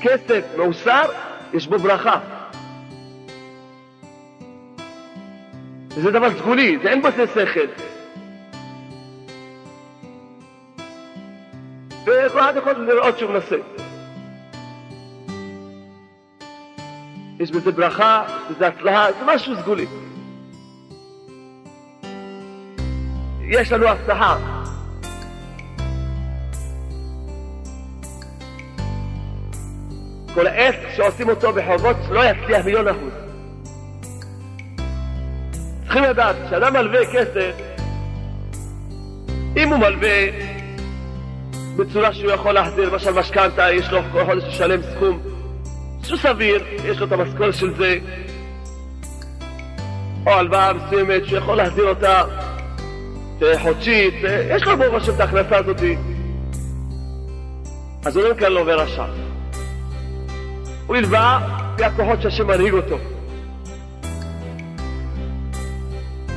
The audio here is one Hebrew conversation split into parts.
כסף מאוסר, יש בו ברכה. וזה דבר סגולי, זה אין בזה שכל. וכל אחד יכול לראות שהוא מנסה. יש בזה ברכה, יש בזה הצלחה, זה משהו סגולי. יש לנו הבטחה. כל עץ שעושים אותו בחובות לא יצליח מיליון אחוז. צריכים לדעת, כשאדם מלווה כסף, אם הוא מלווה בצורה שהוא יכול להחזיר, למשל משכנתה, יש לו כל חודש לשלם סכום שהוא סביר, יש לו את המשכורת של זה, או הלוואה מסוימת שהוא יכול להחזיר אותה חודשית, יש לו ברוך השם את ההכנסה הזאת, אז הוא לא נקרא לו עובר רשע. הוא ילווה לפי הכוחות שהשם מנהיג אותו.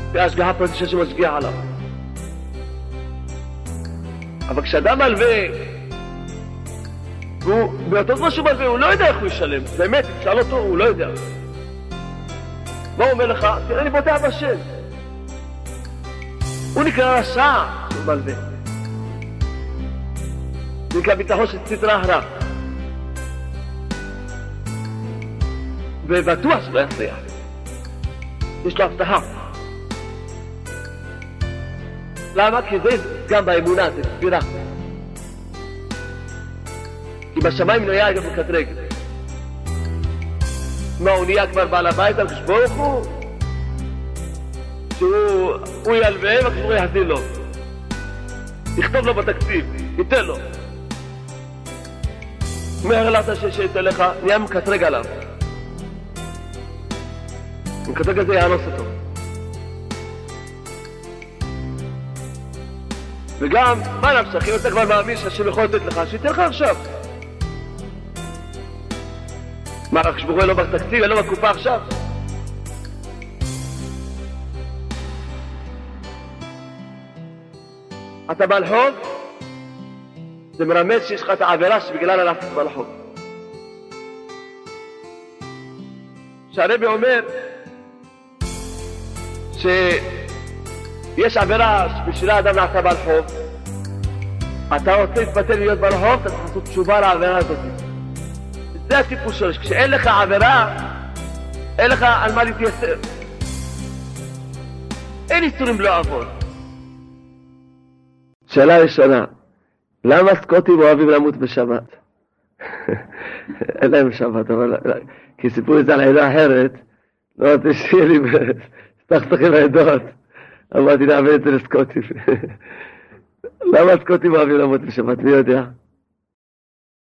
לפי ההשגחה פרטית שהשם משגיח עליו. אבל כשאדם מלווה, והוא, באותו זמן שהוא מלווה, הוא לא יודע איך הוא ישלם. באמת, תשאל אותו, הוא לא יודע. מה הוא אומר לך? תראה, אני בוטח בשם. הוא נקרא רשע שהוא מלווה. זה נקרא ביטחון של סטרה הרע. ובטוח שלא יצליח. יש לו הבטחה. למה? כי זה גם באמונה, זה ספירה. כי בשמיים לא היה גם מקטרג. מה, הוא נהיה כבר בעל הבית על חשבון ברוך הוא? שהוא ילווה והקדוש ברוך יחזיר לו. יכתוב לו בתקציב, ייתן לו. אומר לה שייתן לך, נהיה מקטרג עליו. המקטרג הזה יאנוס אותו. וגם, מה נפשך, אם אתה כבר מאמין שהשם יכול לתת לך, שייתן לך עכשיו. מה, רק אין לו בתקציב, אין לו בקופה עכשיו? אתה בעל חוב, זה מרמז שיש לך את העבירה שבגלל הלכת בעל חוב. שהרבי אומר שיש עבירה שבשבילה אדם נעשה בעל חוב, אתה רוצה להתפטר להיות בעל חוב, אתה צריך לעשות תשובה לעבירה הזאת. זה הטיפוס שלו, כשאין לך עבירה, אין לך על מה להתייסר. אין איסורים לא עבור. שאלה ראשונה, למה סקוטים אוהבים למות בשבת? אין להם שבת, אבל... כי סיפרו את זה על עדה אחרת, לא רוצה שיהיה לי סתכסכים העדות. אמרתי, נעביר את זה לסקוטים. למה הסקוטים אוהבים למות בשבת? מי יודע?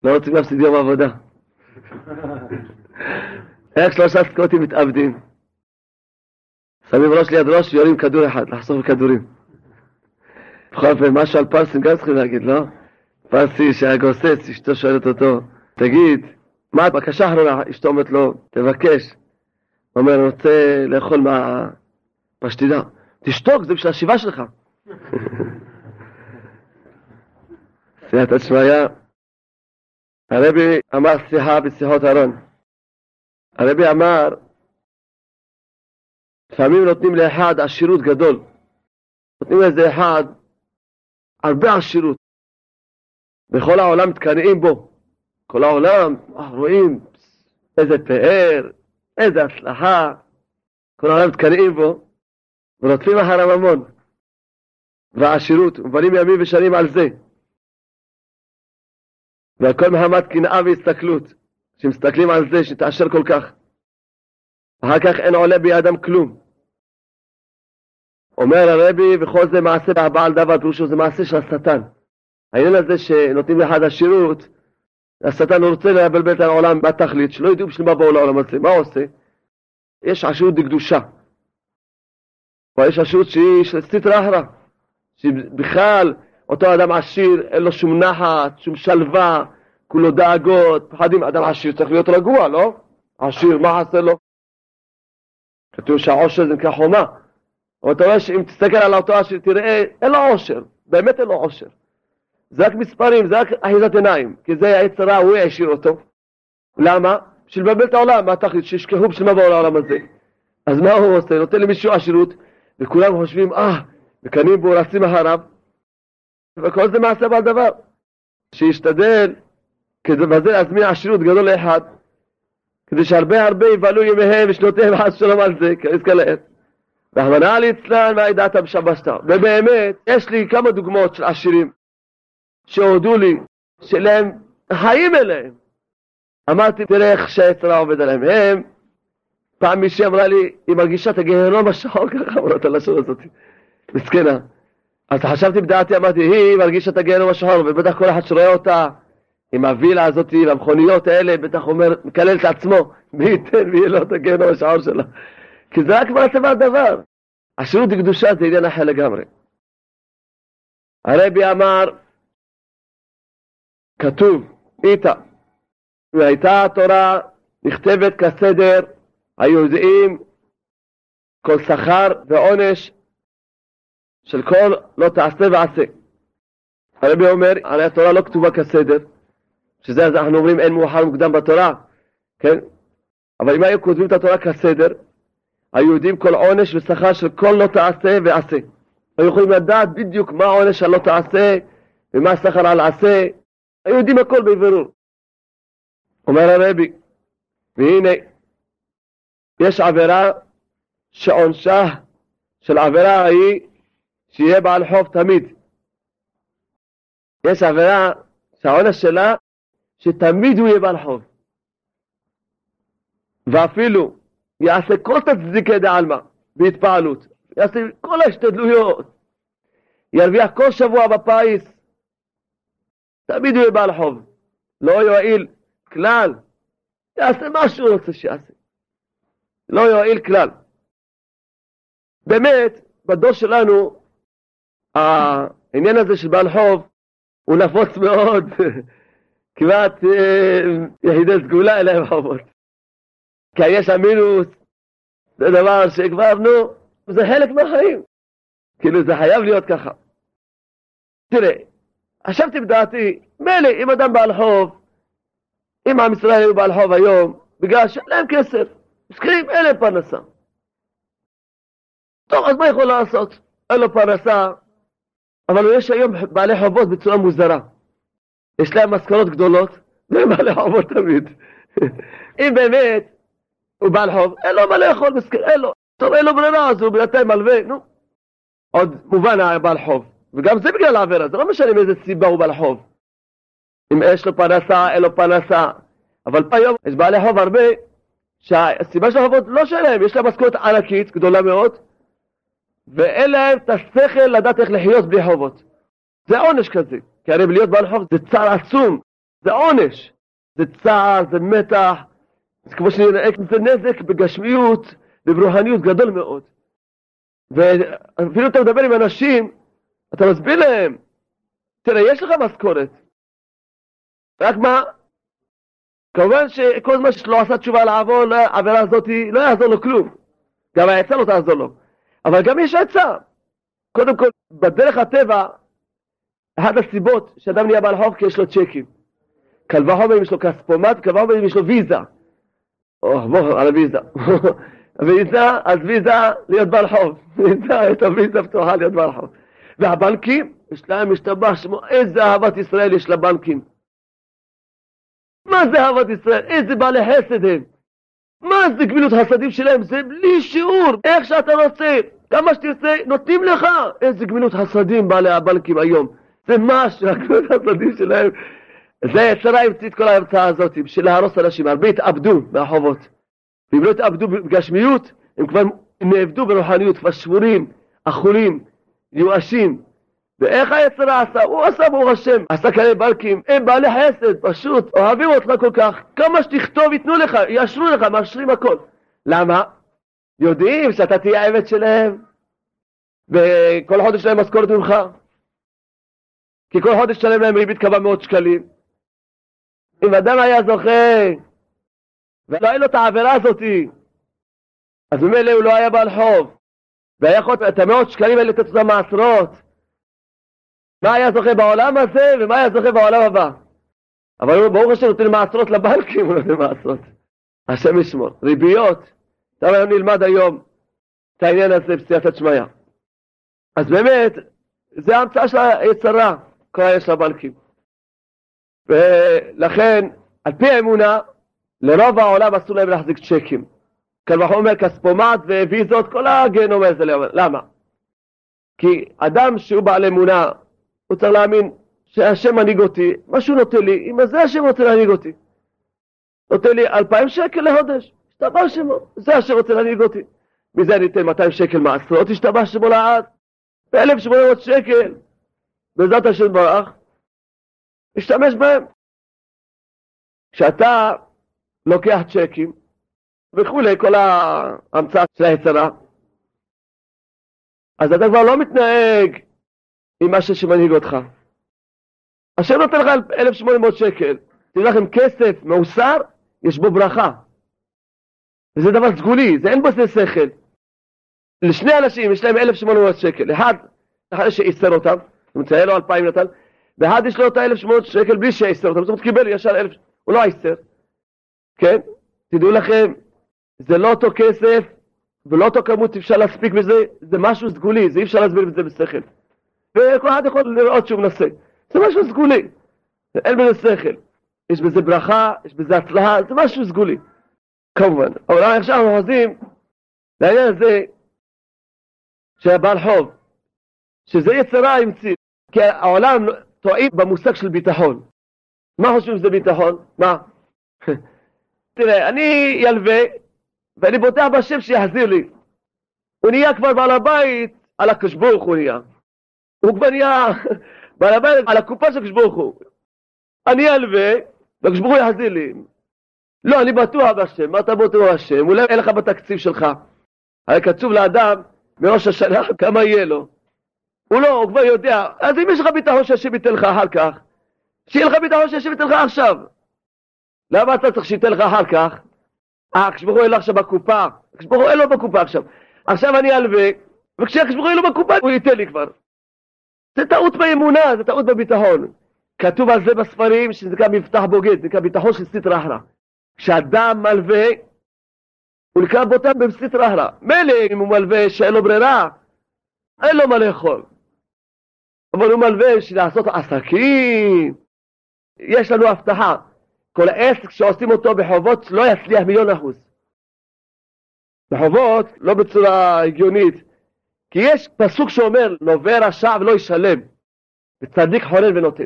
לא רוצים להפסיד יום עבודה. איך שלושה סקוטים מתאבדים? שמים ראש ליד ראש ויורים כדור אחד, לחסוך בכדורים. בכל אופן, משהו על פרסים גם צריכים להגיד, לא? פרסי שהיה גוסס, אשתו שואלת אותו, תגיד, מה הבקשה האחרונה? אשתו אומרת לו, תבקש. הוא אומר, אני רוצה לאכול מהפשטידה. תשתוק, זה בשביל השיבה שלך. סייעתא שמיא, הרבי אמר שיחה בשיחות ארון. הרבי אמר, לפעמים נותנים לאחד עשירות גדול. נותנים לאיזה אחד הרבה עשירות. בכל העולם מתקנאים בו. כל העולם רואים איזה פאר, איזה הצלחה. כל העולם מתקנאים בו, ורודפים אחר הממון. והעשירות, ובנים ימים ושנים על זה. והכל מחמת קנאה והסתכלות, שמסתכלים על זה שתאשר כל כך. אחר כך אין עולה בידם כלום. אומר הרבי, וכל זה מעשה בהבעל דבר, פירושו זה מעשה של השטן. העניין הזה שנותנים לאחד השירות, השטן רוצה לבלבל את העולם בתכלית, שלא ידעו בשביל מה באו לעולם הזה. מה הוא עושה? יש עשירות דקדושה. יש עשירות שהיא של סטרא אחרא, שבכלל אותו אדם עשיר, אין לו שום נחת, שום שלווה, כולו דאגות, פחדים, אדם עשיר צריך להיות רגוע, לא? עשיר, מה חסר לו? כתוב שהעושר זה נקרא חומה. אבל אתה רואה שאם תסתכל על אותו עשיר, תראה, אין לו עושר, באמת אין לו עושר. זה רק מספרים, זה רק אחיזת עיניים, כי זה היצרה, הוא העשיר אותו. למה? בשביל לבלבל את העולם, מה התכלית? שישכחו בשביל מה בעולם הזה. אז מה הוא עושה? נותן למישהו עשירות, וכולם חושבים, אה, מקנאים בו, רצים אחריו, וכל זה מעשה בעל דבר. שישתדל, בזה להזמין עשירות גדול לאחד, כדי שהרבה הרבה יבלו ימיהם ושנותיהם חס שלום על זה, כנזכר לעת. רחמנא ליצלן והידעת בשבשתא. ובאמת, יש לי כמה דוגמאות של עשירים שהודו לי, שלהם חיים אליהם. אמרתי, תראה איך שהיצרה עובד עליהם. הם, פעם מישהי אמרה לי, היא מרגישה את הגיהנום השחור, ככה אמרה את הלשון הזאת, מסכנה. אז חשבתי בדעתי, אמרתי, היא מרגישה את הגיהנום השחור, ובטח כל אחד שרואה אותה עם הווילה הזאת והמכוניות האלה, בטח אומר, מקלל את עצמו, מי ייתן ויהיה לו את הגיהנום השחור שלו. כי זה רק מעשה והדבר. השירות לקדושה זה עניין אחר לגמרי. הרבי אמר, כתוב, איתה, והייתה התורה נכתבת כסדר, היו יודעים כל שכר ועונש של כל לא תעשה ועשה. הרבי אומר, הרי התורה לא כתובה כסדר, שזה אנחנו אומרים אין מאוחר מוקדם בתורה, כן? אבל אם היו כותבים את התורה כסדר, היו יודעים כל עונש ושכר של כל לא תעשה ועשה. היו יכולים לדעת בדיוק מה העונש על לא תעשה ומה השכר על עשה. היו יודעים הכל בבירור. אומר הרבי, והנה, יש עבירה שעונשה של עבירה ההיא שיהיה בעל חוב תמיד. יש עבירה שהעונש שלה שתמיד הוא יהיה בעל חוב. ואפילו יעשה כל תצדיקי דעלמא בהתפעלות, יעשה כל ההשתדלויות, ירוויח כל שבוע בפיס, תמיד הוא יהיה בעל חוב, לא יועיל כלל, יעשה מה שהוא רוצה שיעשה, לא יועיל כלל. באמת, בדור שלנו, העניין הזה של בעל חוב הוא נפוץ מאוד, כמעט אה, יחידי סגולה אליהם חובות. כי יש המינוס, זה דבר שכבר, נו, זה חלק מהחיים. כאילו זה חייב להיות ככה. תראה, חשבתי בדעתי, מילא אם אדם בעל חוב, אם עם ישראל היו בעל חוב היום, בגלל שאין להם כסף, מסכנים, אין להם פרנסה. טוב, אז מה יכול לעשות? אין לו פרנסה, אבל יש היום בעלי חובות בצורה מוזרה. יש להם משכורות גדולות, והם בעלי חובות תמיד. אם באמת הוא בעל חוב, אין לו מה לאכול, מסכן, אין לו. טוב, אין לו ברירה, אז הוא בינתיים מלווה, נו. עוד מובן היה בעל חוב. וגם זה בגלל העבירה, זה לא משנה מאיזה סיבה הוא בעל חוב. אם יש לו פרנסה, אין לו פרנסה. אבל היום יש בעלי חוב הרבה, שהסיבה של החובות לא שלהם, יש להם משכורת ענקית, גדולה מאוד, ואין להם את השכל לדעת איך לחיות בלי חובות. זה עונש כזה, כי הרי להיות בעל חוב זה צער עצום, זה עונש. זה צער, זה מתח, זה כמו שנראה, זה נזק בגשמיות, וברוחניות גדול מאוד. ואפילו אתה מדבר עם אנשים, אתה מסביר להם, תראה, יש לך משכורת, רק מה, כמובן שכל זמן שלא עשה תשובה לעבור, העבירה הזאת לא יעזור לו כלום. גם העצה לא תעזור לו. אבל גם יש עצה. קודם כל, בדרך הטבע, אחת הסיבות שאדם נהיה בעל חוב כי יש לו צ'קים. קל וחומר אם יש לו כספומט, קל וחומר אם יש לו ויזה. או, בוא, על הוויזה. ויזה, אז ויזה להיות בעל חוב. ויזה, את הוויזה פתוחה להיות בעל חוב. והבנקים, יש להם משתבח שמו, איזה אהבת ישראל יש לבנקים. מה זה אהבת ישראל? איזה בעלי חסד הם. מה זה גמילות חסדים שלהם? זה בלי שיעור, איך שאתה רוצה, כמה שתרצה, נותנים לך. איזה גמילות חסדים בעלי הבנקים היום. זה משהו, הגמילות חסדים שלהם. זה יצרה המציא את כל ההמצאה הזאת, בשביל להרוס אנשים. הרבה התאבדו מהחובות. ואם לא התאבדו בגשמיות, הם כבר נאבדו ברוחניות, כבר שבורים, אכולים, מיואשים. ואיך היצרה עשה? הוא עשה ברוך השם, עשה כאלה בנקים, הם בעלי חסד, פשוט, אוהבים אותך כל כך, כמה שתכתוב ייתנו לך, יאשרו לך, מאשרים הכל. למה? יודעים שאתה תהיה העבד שלהם, וכל חודש להם משכורת ממך. כי כל חודש תשלם להם ריבית כמה מאות שקלים. אם אדם היה זוכה, ולא היה לו את העבירה הזאתי, אז ממילא הוא לא היה בעל חוב, והיה יכול את המאות שקלים האלה לתת אותם מעשרות. מה היה זוכה בעולם הזה, ומה היה זוכה בעולם הבא. אבל ברוך השם נותן מעשרות לבנקים, הוא נותן מעשרות. השם ישמור. ריביות, היום נלמד היום את העניין הזה בסייעתא שמיא. אז באמת, זה ההמצאה של היצרה, כל העניין של הבנקים. ולכן, על פי האמונה, לרוב העולם אסור להם להחזיק צ'קים. קל וחומר כספומט וויזות, כל הגיהנום הזה, למה? כי אדם שהוא בעל אמונה, הוא צריך להאמין שהשם מנהיג אותי, מה שהוא נותן לי, אם זה השם רוצה להנהיג אותי. נותן לי אלפיים שקל לחודש, השתבח שמו, זה השם רוצה להנהיג אותי. מזה אני אתן 200 שקל מעשרות, השתבח שמו לעד, ב-1800 שקל, בעזרת השם ברח, להשתמש בהם. כשאתה לוקח צ'קים וכולי, כל ההמצאה של היצרה, אז אתה כבר לא מתנהג עם מה שמנהיג אותך. השם נותן לך 1,800 שקל, תדע לכם, כסף מאוסר, יש בו ברכה. וזה דבר סגולי, זה אין בו זה שכל. לשני אנשים יש להם 1,800 שקל, אחד, אחרי שאיסר אותם, הוא מצייר לו 2,000 נתן, ואחד יש לו את ה-1,800 שקל בלי שאיסר אותם, זאת אומרת קיבל ישר 1,000, הוא לא איסר, כן? תדעו לכם, זה לא אותו כסף ולא אותו כמות אפשר להספיק בזה, זה משהו סגולי, זה אי אפשר להסביר את זה בשכל. וכל אחד יכול לראות שהוא מנסה. זה משהו סגולי, אין בזה שכל. יש בזה ברכה, יש בזה הצלחה, זה משהו סגולי, כמובן. אבל עכשיו אנחנו חוזרים לעניין הזה שהבעל חוב, שזה יצרה המציא, כי העולם טועים במושג של ביטחון. מה חושבים שזה ביטחון? מה? תראה, אני ילווה, ואני בוטח בשם שיחזיר לי. הוא נהיה כבר בעל הבית על הקדוש ברוך הוא נהיה. הוא כבר נהיה בעל הבית על הקופה של הוא. אני אלווה, הוא יחזיר לי. לא, אני בטוח בשם, מה אתה בטוח בשם? אולי אין לך בתקציב שלך. הרי קצוב לאדם מראש השנה כמה יהיה לו. הוא לא, הוא כבר יודע. אז אם יש לך ביטחון שהשם ייתן לך אחר כך, שיהיה לך ביטחון שהשם ייתן לך עכשיו. למה אתה צריך שייתן לך אחר כך? אה, הקדוש ברוך הוא אין לו עכשיו בקופה. הקדוש ברוך הוא אין לו בקופה עכשיו. עכשיו אני אלווה, וכשהקדוש ברוך הוא אין לו בקופה, הוא ייתן לי כבר. זה טעות באמונה, זה טעות בביטחון. כתוב על זה בספרים שזה נקרא מבטח בוגד, זה נקרא ביטחון של סטרא אחרא. כשאדם מלווה, הוא נקרא בוטח בסטרא אחרא. מילא אם הוא מלווה שאין לו ברירה, אין לו מה לאכול. אבל הוא מלווה בשביל לעשות עסקים. יש לנו הבטחה, כל העסק שעושים אותו בחובות לא יצליח מיליון אחוז. בחובות, לא בצורה הגיונית, כי יש פסוק שאומר, לווה רשע ולא ישלם, וצדיק חונן ונותן.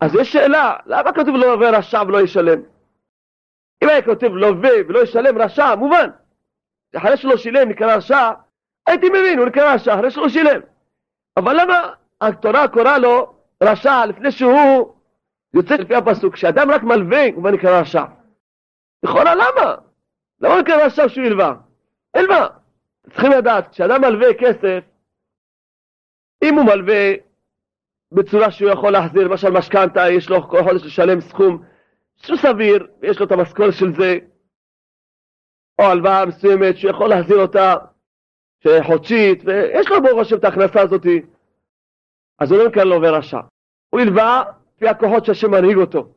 אז יש שאלה, למה כתוב לווה רשע ולא ישלם? אם היה כותב לווה ולא ישלם רשע, מובן. אחרי שלא שילם נקרא רשע, הייתי מבין, הוא נקרא רשע, אחרי שלא שילם. אבל למה התורה קוראה לו רשע לפני שהוא יוצא לפי הפסוק? כשאדם רק מלווה, הוא נקרא רשע. לכאורה למה? למה הוא נקרא רשע שהוא ילווה? הלווה. צריכים לדעת, כשאדם מלווה כסף, אם הוא מלווה בצורה שהוא יכול להחזיר, למשל משכנתה, יש לו כל חודש לשלם סכום שהוא סביר, יש לו את המשכורת של זה, או הלוואה מסוימת שהוא יכול להחזיר אותה חודשית, ויש לו ברוך השם את ההכנסה הזאת, אז הוא לא נקרא לווה רשע. הוא הלווה לפי הכוחות שהשם מנהיג אותו,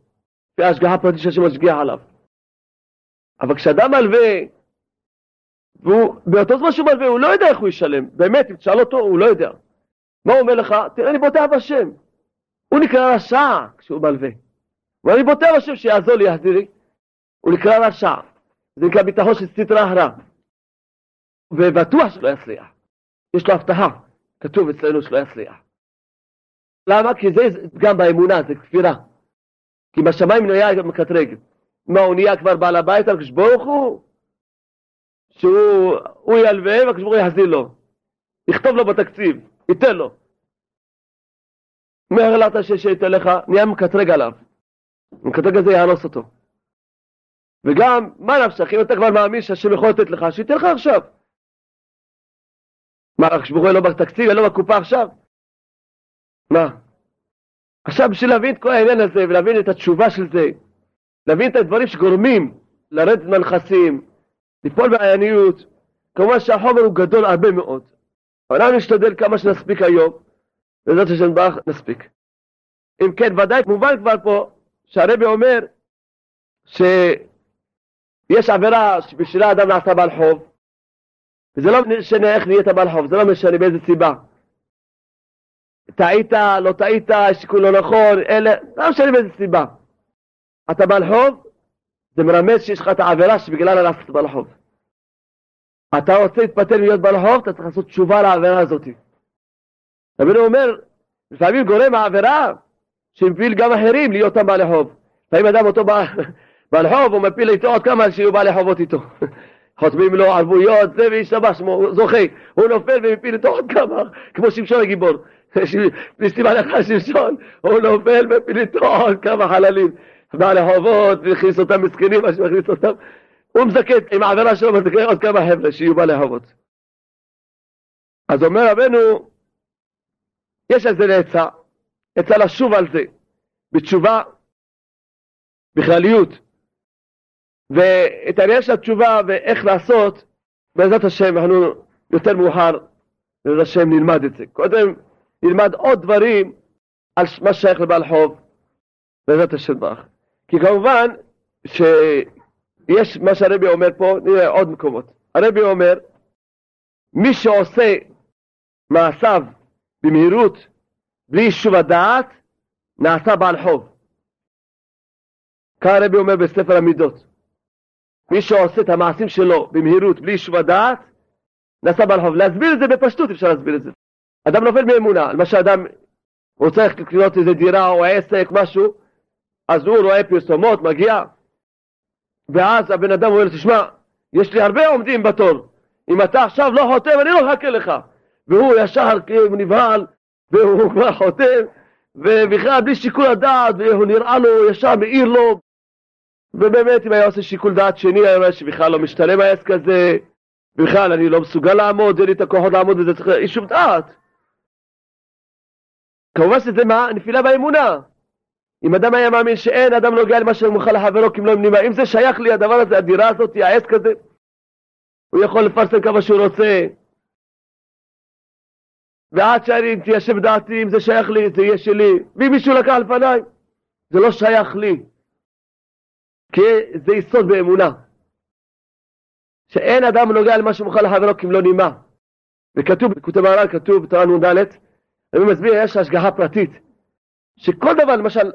לפי ההשגחה הפרטית שהשם משגיח עליו. אבל כשאדם מלווה, והוא, באותו זמן שהוא מלווה, הוא לא יודע איך הוא ישלם. באמת, אם תשאל אותו, הוא לא יודע. מה הוא אומר לך? תראה, אני בוטח בשם. הוא נקרא רשע כשהוא מלווה. ואני בוטח בשם שיעזור לי, יחזיר לי. הוא נקרא רשע. זה נקרא ביטחון של סטרה הרע. ובטוח שלא יצליח. יש לו הבטחה, כתוב אצלנו שלא יצליח. למה? כי זה גם באמונה, זה כפירה. כי בשמיים נהיה מקטרג. מה, הוא נהיה כבר בעל הבית על הוא? שהוא ילווה והקדוש ברוך הוא יחזיר לו. יכתוב לו בתקציב, ייתן לו. מה החלטת שייתן לך? נהיה מקטרג עליו. המקטרג הזה יאנוס אותו. וגם, מה נפשך, אם אתה כבר מאמין שהשם יכול לתת לך, שייתן לך עכשיו. מה, הקדוש ברוך הוא לו בתקציב, אין לו בקופה עכשיו? מה? עכשיו בשביל להבין את כל העניין הזה ולהבין את התשובה של זה, להבין את הדברים שגורמים לרדת מהנכסים, ליפול בעייניות, כמובן שהחומר הוא גדול הרבה מאוד. אבל אנחנו נשתדל כמה שנספיק היום, בעזרת השם ברוך נספיק. אם כן, ודאי מובן כבר פה שהרבי אומר שיש עבירה שבשבילה אדם נעשה בעל חוב, וזה לא משנה איך נהיית בעל חוב, זה לא משנה באיזה סיבה. טעית, לא טעית, שיקול לא נכון, אלה, לא משנה באיזה סיבה. אתה בעל חוב, זה מרמז שיש לך את העבירה שבגללה נעשית בעל חוב. אתה רוצה להתפטר להיות בעל חוב, אתה צריך לעשות תשובה לעבירה הזאת. רבינו אומר, לפעמים גורם העבירה שמפיל גם אחרים להיות אותם בעלי חוב. לפעמים אדם אותו בעל חוב, הוא מפיל איתו עוד כמה שיהיו בעלי חובות איתו. חותמים לו ערבויות, זה וישתבח שמו, זוכה. הוא נופל ומפיל איתו עוד כמה, כמו שמשון הגיבור. ניסים עליך שמשון, הוא נופל ומפיל איתו עוד כמה חללים. בעלי חובות, והכניס אותם מסכנים, מה שמכניס אותם. הוא מזכה עם העבירה שלו, מזכה עוד כמה חבר'ה שיהיו בעלי חובות. אז אומר רבנו, יש על זה לעצה, עצה לשוב על זה, בתשובה, בכלליות. ואת העניין של התשובה ואיך לעשות, בעזרת השם, אנחנו יותר מאוחר, בעזרת השם נלמד את זה. קודם נלמד עוד דברים על מה שייך לבעל חוב, בעזרת השם ברך. כי כמובן שיש מה שהרבי אומר פה, נראה עוד מקומות. הרבי אומר, מי שעושה מעשיו במהירות, בלי יישוב הדעת, נעשה בעל חוב. כאן הרבי אומר בספר המידות, מי שעושה את המעשים שלו במהירות, בלי יישוב הדעת, נעשה בעל חוב. להסביר את זה בפשטות אפשר להסביר את זה. אדם נופל מאמונה, למשל אדם רוצה לקנות איזה דירה או עסק, משהו, אז הוא רואה פרסומות, מגיע, ואז הבן אדם אומר, תשמע, יש לי הרבה עומדים בתור, אם אתה עכשיו לא חותם, אני לא אחכה לך. והוא ישר נבהל, והוא כבר חותם, ובכלל בלי שיקול הדעת, והוא נראה לו, ישר מאיר לו, ובאמת אם היה עושה שיקול דעת שני, היה אומר שבכלל לא משתלם העסק הזה, בכלל אני לא מסוגל לעמוד, אין לי את הכוחות לעמוד בזה, צריך אישום דעת. כמובן שזה מה? נפילה באמונה. אם אדם היה מאמין שאין אדם נוגע למה שמוכן לחברו כמלוא נימה, אם זה שייך לי הדבר הזה, הדירה הזאת, העסק הזה, הוא יכול לפרסם כמה שהוא רוצה. ועד שאני אתיישב דעתי, אם זה שייך לי, זה יהיה שלי. ואם מישהו לקח לפניי, זה לא שייך לי. כי זה יסוד באמונה. שאין אדם נוגע למה שמוכן לחברו כמלוא נימה. וכתוב, בכותב הר"ן, כתוב בתורה נ"ד, אני מסביר, יש השגחה פרטית. שכל דבר, למשל,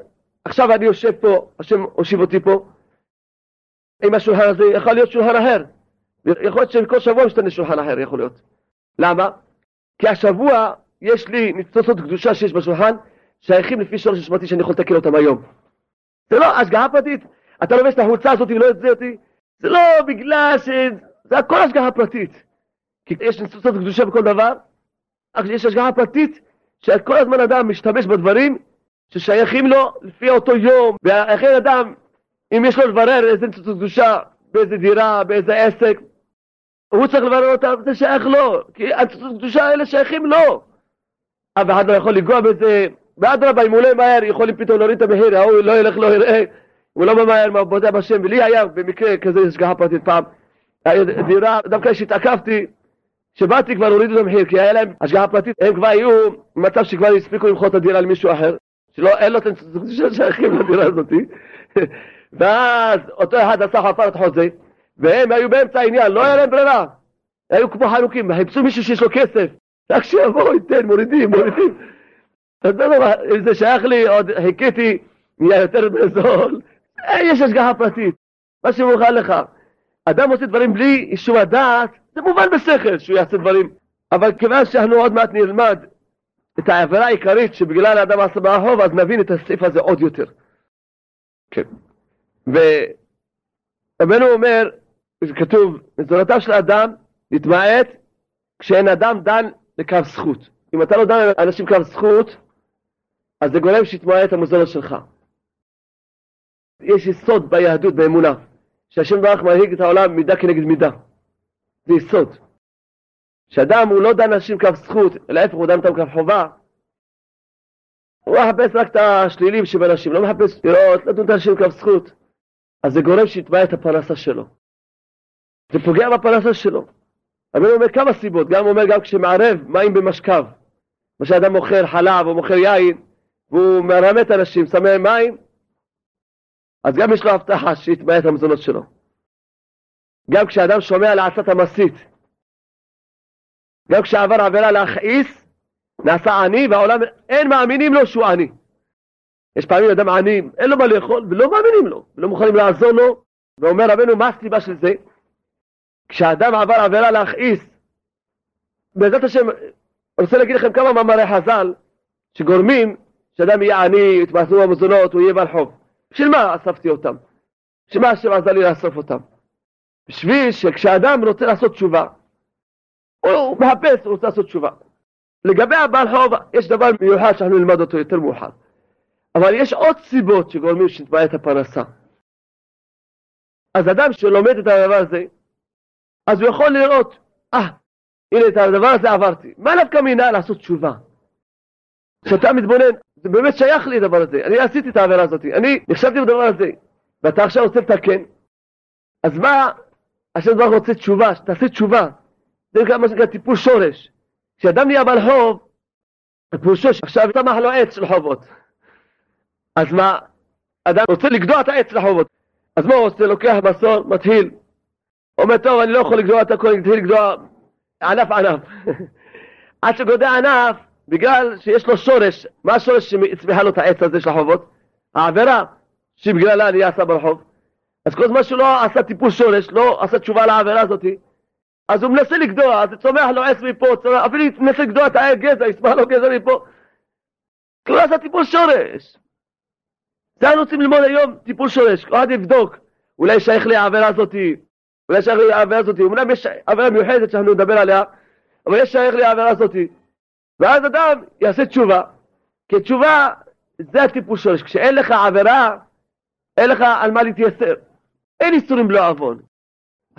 עכשיו אני יושב פה, השם הושיב אותי פה, עם השולחן הזה, יכול להיות שולחן אחר. יכול להיות שכל שבוע משתנה שולחן אחר, יכול להיות. למה? כי השבוע יש לי ניצוצות קדושה שיש בשולחן, שייכים לפי שורש נשמתי שאני יכול לתקן אותם היום. זה לא השגחה פרטית. אתה לובש את החולצה הזאת ולא זה אותי, זה לא בגלל ש... זה הכל השגחה פרטית. כי יש ניצוצות קדושה בכל דבר, אך יש השגחה פרטית, שכל הזמן אדם משתמש בדברים ששייכים לו לפי אותו יום, ואחר אדם, אם יש לו לברר איזה קדושה, באיזה דירה, באיזה עסק, הוא צריך לברר אותם, זה שייך לו, כי הניצוצות קדושה האלה שייכים לו. אף אחד לא יכול לנגוע בזה, ואדרבה, אם הוא לא ימהר, יכולים פתאום להוריד את המחיר, ההוא לא ילך, לא יראה. הוא לא ממהר מה בודה בשם, ולי היה במקרה כזה השגחה פרטית פעם, דירה, דווקא כשהתעכבתי, כשבאתי כבר הורידו את המחיר, כי היה להם השגחה פרטית, הם כבר היו במצב שכבר הספיקו למכור את הדירה למישהו אחר, שלא, אין לו את הנצוצות שייכים לדירה הזאת, ואז אותו אחד עשה חפר את חוזה, והם היו באמצע העניין, לא היה להם ברירה, היו כמו חלוקים, חיפשו מישהו שיש לו כסף, רק שיבוא, ייתן, מורידים, מורידים. אז לא אם זה שייך לי, עוד חיכיתי, נהיה יותר בזול, אה, יש השגחה פרטית, מה שמוכן לך. אדם עושה דברים בלי אישור הדעת, זה מובן בשכל שהוא יעשה דברים. אבל כיוון שאנחנו עוד מעט נלמד את העבירה העיקרית שבגלל האדם עשה ברחוב, אז נבין את הסעיף הזה עוד יותר. כן. ורבנו אומר, כתוב, מזונותיו של האדם נתמעט כשאין אדם דן לקו זכות. אם אתה לא דן לאנשים קו זכות, אז זה גורם שיתמעט המזונות שלך. יש יסוד ביהדות, באמונה, שהשם ברוך מנהיג את העולם מידה כנגד מידה. זה יסוד. שאדם הוא לא דן אנשים כף זכות, אלא ההפך הוא דן אותם כף חובה. הוא מחפש רק את השלילים שבאנשים, לא מחפש לראות, לדון את האנשים כף זכות. אז זה גורם שיתבע את הפרנסה שלו. זה פוגע בפרנסה שלו. אבל אומר כמה סיבות, גם הוא אומר גם כשמערב מים במשכב. מה שאדם מוכר חלב או מוכר יין, והוא מרמת אנשים, שם להם מים, אז גם יש לו הבטחה שיתמעט המזונות שלו. גם כשאדם שומע לעצת המסית, גם כשעבר עבירה להכעיס, נעשה עני, והעולם, אין מאמינים לו שהוא עני. יש פעמים אדם עני, אין לו מה לאכול, ולא מאמינים לו, ולא מוכנים לעזור לו, ואומר רבנו, מה הסיבה של זה? כשאדם עבר עבירה להכעיס, בעזרת השם, אני רוצה להגיד לכם כמה מאמרי חז"ל שגורמים שאדם יהיה עני, יתמעטו במזונות, הוא יהיה בעל חוב. בשביל מה אספתי אותם? בשביל מה השם עזר לי לאסוף אותם? בשביל שכשאדם רוצה לעשות תשובה, הוא מחפש, הוא רוצה לעשות תשובה. לגבי הבעל חוב, יש דבר מיוחד שאנחנו נלמד אותו יותר מאוחר. אבל יש עוד סיבות שגורמים שתתבעט הפרנסה. אז אדם שלומד את הדבר הזה, אז הוא יכול לראות, אה, הנה את הדבר הזה עברתי. מה נפקא מינה לעשות תשובה? כשאתה מתבונן, זה באמת שייך לי הדבר הזה, אני עשיתי את העבירה הזאת, אני נחשבתי בדבר הזה, ואתה עכשיו רוצה לתקן, אז מה, השם דבר רוצה תשובה, שתעשה תשובה, זה נקרא מה שנקרא טיפול שורש. כשאדם נהיה בעל חוב, פירושו שעכשיו צמח לו עץ של חובות. אז מה, אדם רוצה לגדוע את העץ לחובות, אז מה הוא עושה? לוקח מסור, מתחיל, אומר טוב אני לא יכול לגדוע את הכל, מתחיל לגדוע ענף ענף. עד שגודע ענף, בגלל שיש לו שורש, מה השורש שהצמיחה לו את העץ הזה של החובות? העבירה שבגללה אני אעשה ברחוב. אז כל זמן שהוא לא עשה טיפול שורש, לא עשה תשובה לעבירה הזאת, אז הוא מנסה לגדוע, אז צומח לו עץ מפה, צומח, אפילו מנסה לגדוע את הגזע, יצמח לו גזע מפה. הוא לא עשה טיפול שורש. זה אנחנו רוצים ללמוד היום, טיפול שורש, כל אחד יבדוק, אולי שייך לי העבירה הזאת, אולי שייך לי העבירה הזאת, אמנם יש עבירה מיוחדת שאנחנו נדבר עליה, אבל יש שייך לי העבירה הזאת. ואז אדם יעשה תשובה, כי תשובה זה הטיפול שורש, כשאין לך עבירה, אין לך על מה להתייסר. אין איסורים בלא עוון.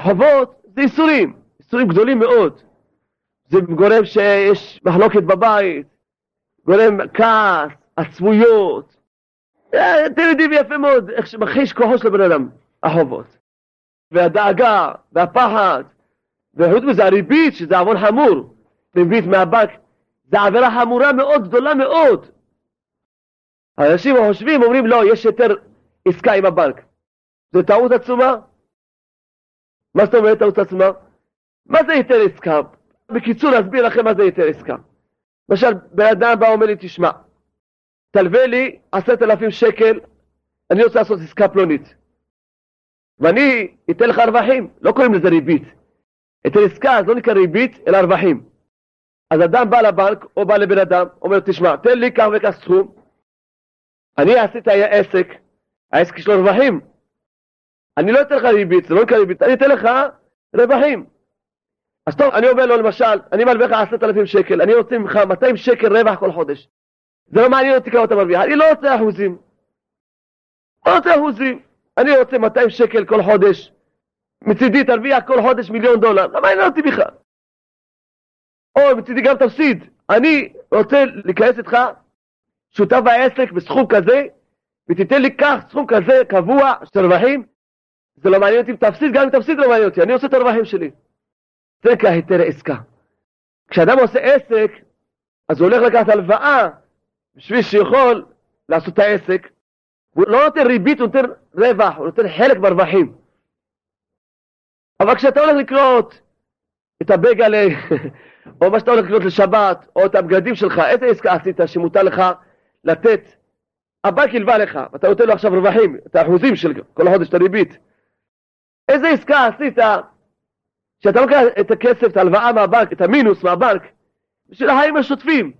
חובות זה איסורים, איסורים גדולים מאוד. זה גורם שיש מחלוקת בבית, גורם כעס, עצבויות. אה, אתם יודעים יפה מאוד איך שמכחיש כוחו של הבן אדם, החובות. והדאגה, והפחד, וחוץ מזה הריבית, שזה עוון חמור, ריבית מהבנק, זה עבירה חמורה מאוד, גדולה מאוד. אנשים חושבים, אומרים לא, יש יותר עסקה עם הבנק. זו טעות עצומה? מה זאת אומרת טעות עצומה? מה זה היתר עסקה? בקיצור, אסביר לכם מה זה היתר עסקה. למשל, בן אדם בא ואומר לי, תשמע, תלווה לי עשרת אלפים שקל, אני רוצה לעשות עסקה פלונית. ואני אתן לך רווחים, לא קוראים לזה ריבית. היתר עסקה, אז לא נקרא ריבית, אלא רווחים. אז אדם בא לבנק, או בא לבן אדם, אומר, תשמע, תן לי כך וכך סכום, אני עשיתי עסק, העסק יש לו רווחים. אני לא אתן לך ריבית, זה לא נקרא ריבית, אני אתן לך רווחים. אז טוב, אני אומר לו למשל, אני מלווה לך עשרת אלפים שקל, אני רוצה ממך 200 שקל רווח כל חודש. זה לא מעניין אותי כמה אתה מרוויח, אני לא רוצה אחוזים. לא רוצה אחוזים. אני רוצה 200 שקל כל חודש. מצידי תרוויח כל חודש מיליון דולר, לא מעניין אותי בכלל. או מצידי גם תפסיד. אני רוצה להיכנס איתך שותף בעסק בסכום כזה, ותיתן לי כך סכום כזה קבוע של רווחים, זה לא מעניין אותי אם תפסיד, גם אם תפסיד לא מעניין אותי, אני עושה את הרווחים שלי. זה נקרא היתר עסקה. כשאדם עושה עסק, אז הוא הולך לקחת הלוואה בשביל שיכול לעשות את העסק, הוא לא נותן ריבית, הוא נותן רווח, הוא נותן חלק ברווחים. אבל כשאתה הולך לקנות את הבגלה, או מה שאתה הולך לקנות לשבת, או את הבגדים שלך, איזה עסקה עשית שמותר לך לתת? הבנק ילווה לך, ואתה נותן לו עכשיו רווחים, את האחוזים של כל חודש, את הריבית. איזה עסקה עשית שאתה לוקח את הכסף, את ההלוואה מהבנק, את המינוס מהבנק, בשביל החיים השוטפים?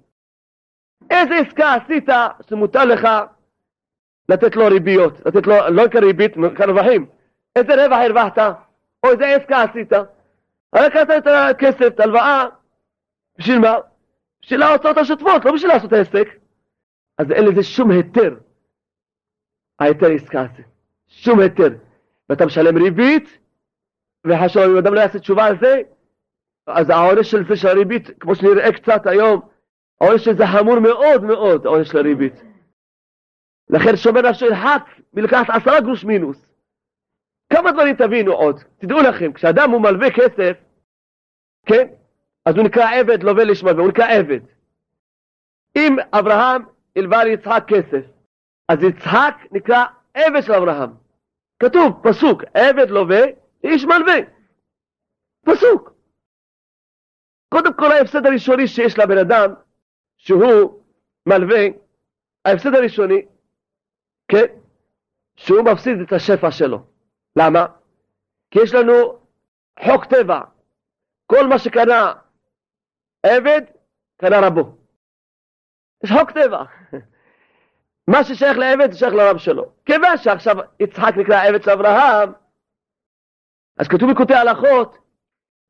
איזה עסקה עשית שמותר לך לתת לו ריביות, לתת לו, לא כריבית, כרווחים. איזה רווח הרווחת? או איזה עסקה עשית? לקחת את הכסף, את ההלוואה, בשביל מה? בשביל ההוצאות השוטפות, לא בשביל לעשות עסק. אז אין לזה שום היתר. ההיתר עסקה הזה. שום היתר. ואתה משלם ריבית, וחשוב אם אדם לא יעשה תשובה על זה, אז העונש של זה של הריבית, כמו שנראה קצת היום, העונש של זה חמור מאוד מאוד, העונש של הריבית. לכן שומר נפשו ירחק מלקחת עשרה גרוש מינוס. כמה דברים תבינו עוד, תדעו לכם, כשאדם הוא מלווה כסף, כן, אז הוא נקרא עבד לווה לשמלווה, הוא נקרא עבד. אם אברהם הלווה ליצחק כסף, אז יצחק נקרא עבד של אברהם. כתוב, פסוק, עבד לווה, איש מלווה. פסוק. קודם כל ההפסד הראשוני שיש לבן אדם, שהוא מלווה, ההפסד הראשוני, כן, שהוא מפסיד את השפע שלו. למה? כי יש לנו חוק טבע. כל מה שקנה עבד, קנה רבו. יש חוק טבע. מה ששייך לעבד, שייך לרב שלו. כיוון שעכשיו יצחק נקרא עבד של אברהם, אז כתוב בקוטעי הלכות,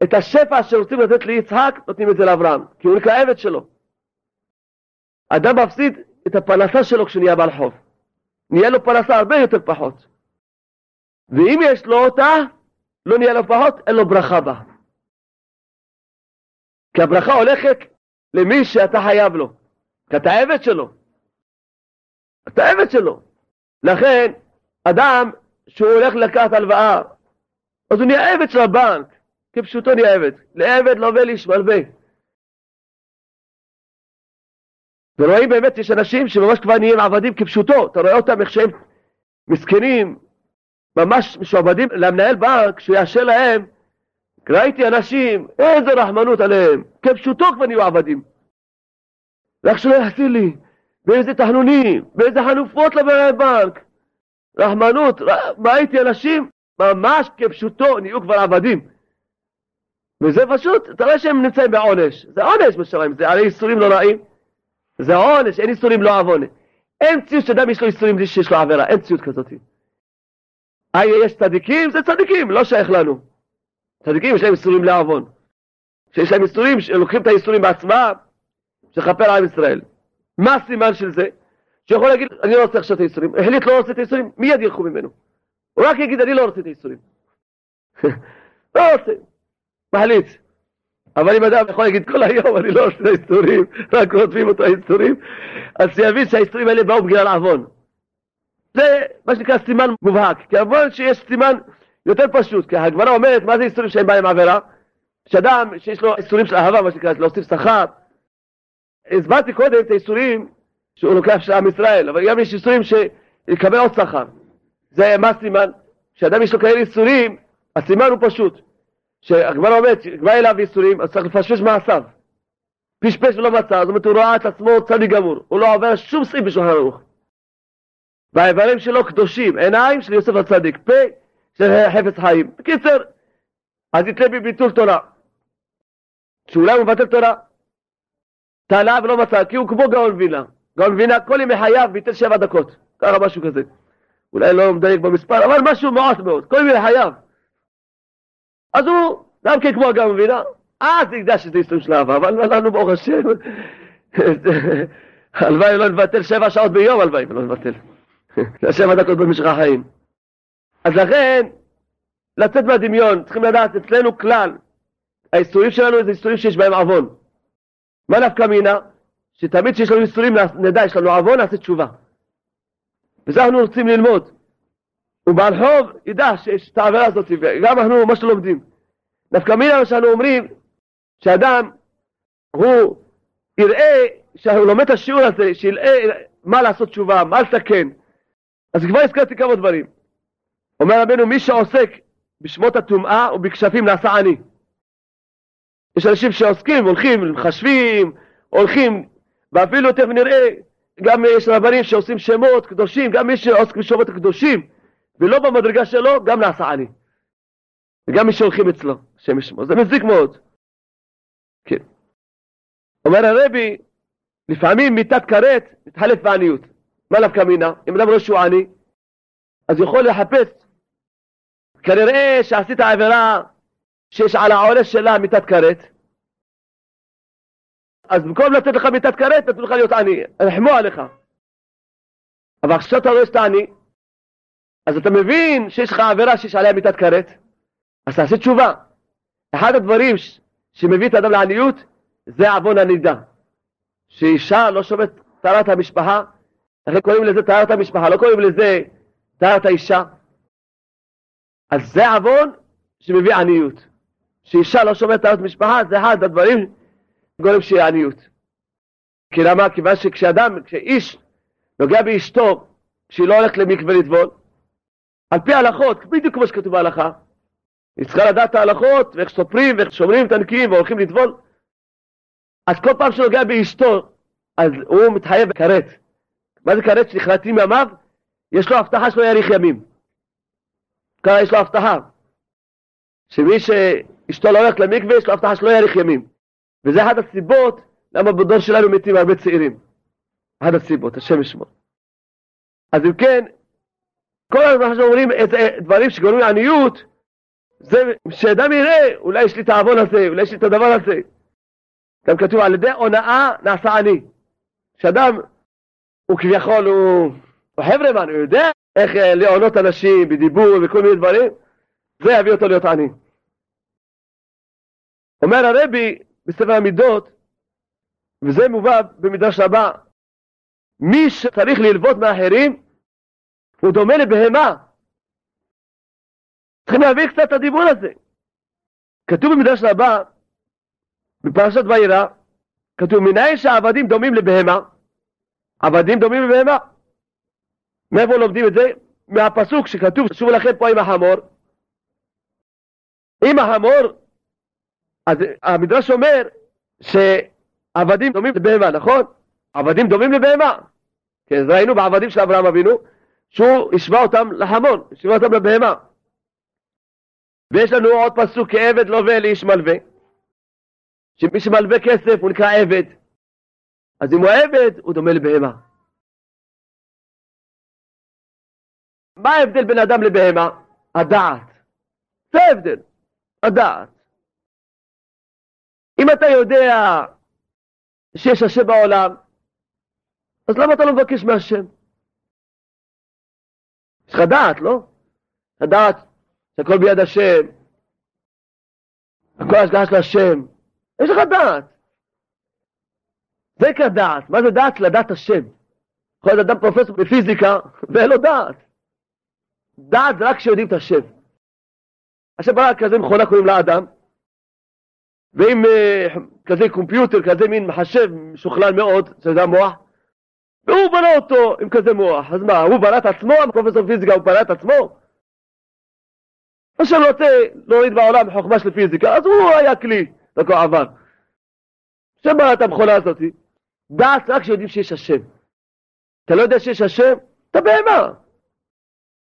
את השפע שרוצים לתת ליצחק, נותנים את זה לאברהם, כי הוא נקרא עבד שלו. אדם מפסיד את הפרנסה שלו כשהוא נהיה בעל חוב. נהיה לו פרנסה הרבה יותר פחות. ואם יש לו אותה, לא נהיה לו פחות, אין לו ברכה בה. כי הברכה הולכת למי שאתה חייב לו, כי אתה עבד שלו. אתה עבד שלו. לכן, אדם שהוא הולך לקחת הלוואה, אז הוא נהיה עבד של הבנק, כפשוטו נהיה עבד. לעבד לווה לאיש מלווה. ורואים באמת, יש אנשים שממש כבר נהיים עבדים כפשוטו, אתה רואה אותם איך שהם מסכנים, ממש משועבדים למנהל בנק, שיאשר להם, ראיתי אנשים, איזה רחמנות עליהם, כפשוטו כבר נהיו עבדים. ואיך שלא יחסיר לי, ואיזה תחנונים, ואיזה חנופות למנהל בנק. רחמנות, ראיתי אנשים, ממש כפשוטו, נהיו כבר עבדים. וזה פשוט, אתה רואה שהם נמצאים בעונש, זה עונש בשמיים, זה הרי איסורים נוראים. זה עונש, אין איסורים לא עוון. אין ציוד שאדם יש לו איסורים בלי שיש לו עבירה, אין ציוד כזאת. יש צדיקים, זה צדיקים, לא שייך לנו. צדיקים יש להם איסורים לעוון. שיש להם איסורים, שלוקחים את האיסורים בעצמם, שכפר עם ישראל. מה הסימן של זה? שיכול להגיד, אני לא רוצה עכשיו את האיסורים. החליט לא רוצה את האיסורים, מיד ילכו ממנו. הוא רק יגיד, אני לא רוצה את האיסורים. לא רוצה. מחליט. אבל אם אדם יכול להגיד כל היום, אני לא עושה את האיסורים, רק רודפים אותו האיסורים, אז שיבין שהאיסורים האלה באו בגלל עוון. זה מה שנקרא סימן מובהק. כי עוון שיש סימן יותר פשוט, כי הגמרא אומרת, מה זה איסורים שאין בהם עבירה? שאדם שיש לו איסורים של אהבה, מה שנקרא, להוסיף שכר. הסברתי קודם את האיסורים שהוא לוקח של עם ישראל, אבל גם יש איסורים שיקבל עוד שכר. זה מה הסימן? כשאדם יש לו כאלה איסורים, הסימן הוא פשוט. שהגמרא אומרת, בא אליו איסורים, אז צריך לפשפש מעשיו. פשפש ולא מצא, זאת אומרת, הוא ראה את עצמו צדיק גמור, הוא לא עובר שום סעיף בשולחן ערוך. והאיברים שלו קדושים, עיניים של יוסף הצדיק, פה של חפץ חיים. בקיצר, אז יתלה בביטול תורה. שאולי הוא מבטל תורה. תלה ולא מצא, כי הוא כמו גאון וינה. גאון וינה כל ימי חייו ביטל שבע דקות. ככה משהו כזה. אולי לא מדייק במספר, אבל משהו מעט מאוד, כל ימי חייו. אז הוא גם כן כמו הגאון וינה, אז הקדש את האיסטורים של אהבה, אבל לנו ברוך השם, הלוואי לא נבטל שבע שעות ביום, הלוואי ולא נבטל. שבע דקות במשך החיים. אז לכן, לצאת מהדמיון, צריכים לדעת אצלנו כלל, האיסורים שלנו זה איסורים שיש בהם עוון. מה נפקא מינה? שתמיד כשיש לנו איסורים נדע, יש לנו עוון, נעשה תשובה. וזה אנחנו רוצים ללמוד. ובעל חוב ידע שיש את העבירה הזאת, וגם אנחנו ממש לומדים. נפקא מינה שאנו אומרים שאדם הוא יראה, שהוא לומד את השיעור הזה, שיראה מה לעשות תשובה, מה לתקן. אז כבר הזכרתי כמה דברים. אומר רבנו, מי שעוסק בשמות הטומאה ובכשפים נעשה עני. יש אנשים שעוסקים, הולכים, מחשבים, הולכים, ואפילו תכף נראה, גם יש רבנים שעושים שמות קדושים, גם מי שעוסק בשמות הקדושים, ולא במדרגה שלו, גם נעשה עני. וגם מי שהולכים אצלו, השם ישמו. זה מזיק מאוד. כן. אומר הרבי, לפעמים מיתת כרת מתחלף בעניות. מה נפקא מינה? אם אדם רואה שהוא עני, אז יכול לחפש. כנראה שעשית עבירה שיש על העורש שלה מיתת כרת, אז במקום לתת לך מיתת כרת, נתנו לך להיות עני, רחמו עליך. אבל עכשיו אתה רואה שאתה עני, אז אתה מבין שיש לך עבירה שיש עליה מיתת כרת, אז תעשה תשובה. אחד הדברים שמביא את האדם לעניות זה עוון הנידה. שאישה לא שומעת טהרת המשפחה, לכן קוראים לזה טהרת המשפחה, לא קוראים לזה טהרת האישה. אז זה עוון שמביא עניות. שאישה לא שומעת טהרת משפחה זה אחד הדברים גורם שיהיה עניות. כי למה? כיוון שכשאדם, כשאיש נוגע באשתו, כשהיא לא הולכת למקווה לטבול, על פי ההלכות, בדיוק כמו שכתוב בהלכה. היא צריכה לדעת את ההלכות, ואיך סופרים, ואיך שומרים את הנקיים, והולכים לטבול. אז כל פעם שנוגע באשתו, אז הוא מתחייב כרת. מה זה כרת? שנכרתים מימיו? יש לו הבטחה שלא יאריך ימים. ככה יש לו הבטחה. שמי שאשתו לא הולכת למקווה, יש לו הבטחה שלא יאריך ימים. וזה אחת הסיבות למה בדור שלנו מתים הרבה צעירים. אחת הסיבות, השם ישמור. אז אם כן, כל הזמן שאומרים איזה דברים שגורמים לעניות, זה שאדם יראה, אולי יש לי את העוון הזה, אולי יש לי את הדבר הזה. גם כתוב, על ידי הונאה נעשה עני. שאדם, הוא כביכול, הוא, הוא חברמן, הוא יודע איך אה, להונות אנשים בדיבור וכל מיני דברים, זה יביא אותו להיות עני. אומר הרבי בספר המידות, וזה מובא במדרש הבא, מי שצריך ללוות מאחרים, הוא דומה לבהמה. צריכים להבין קצת את הדיבור הזה. כתוב במדרש הבא, בפרשת וירא, כתוב מנין שהעבדים דומים לבהמה? עבדים דומים לבהמה. מאיפה לומדים את זה? מהפסוק שכתוב, שוב לכם פה עם החמור. עם החמור, אז המדרש אומר שעבדים דומים לבהמה, נכון? עבדים דומים לבהמה. כן, ראינו בעבדים של אברהם אבינו, שהוא השווה אותם לחמור, השווה אותם לבהמה. ויש לנו עוד פסוק כעבד לווה לאיש מלווה, שמי שמלווה כסף הוא נקרא עבד. אז אם הוא עבד, הוא דומה לבהמה. מה ההבדל בין אדם לבהמה? הדעת. זה ההבדל, הדעת. אם אתה יודע שיש השם בעולם, אז למה אתה לא מבקש מהשם? יש לך דעת, לא? הדעת שהכל ביד השם, הכל השגחה של השם, יש לך דעת. זה נקרא דעת. מה זה דעת? לדעת השם. יכול להיות אדם פרופסור בפיזיקה ואין לו דעת. דעת זה רק כשיודעים את השם. השם ברא כזה מכונה קוראים לה אדם, ועם uh, כזה קומפיוטר, כזה מין מחשב משוכלל מאוד, שזה המוח, והוא בנה אותו עם כזה מוח. אז מה, הוא בנה את עצמו? פרופסור פיזיקה הוא בנה את עצמו? השם רוצה להוריד בעולם חוכמה של פיזיקה, אז הוא היה כלי, הוא עבר. בנה את המכונה הזאת. דעת רק כשיודעים שיש השם. אתה לא יודע שיש השם? אתה בהמה.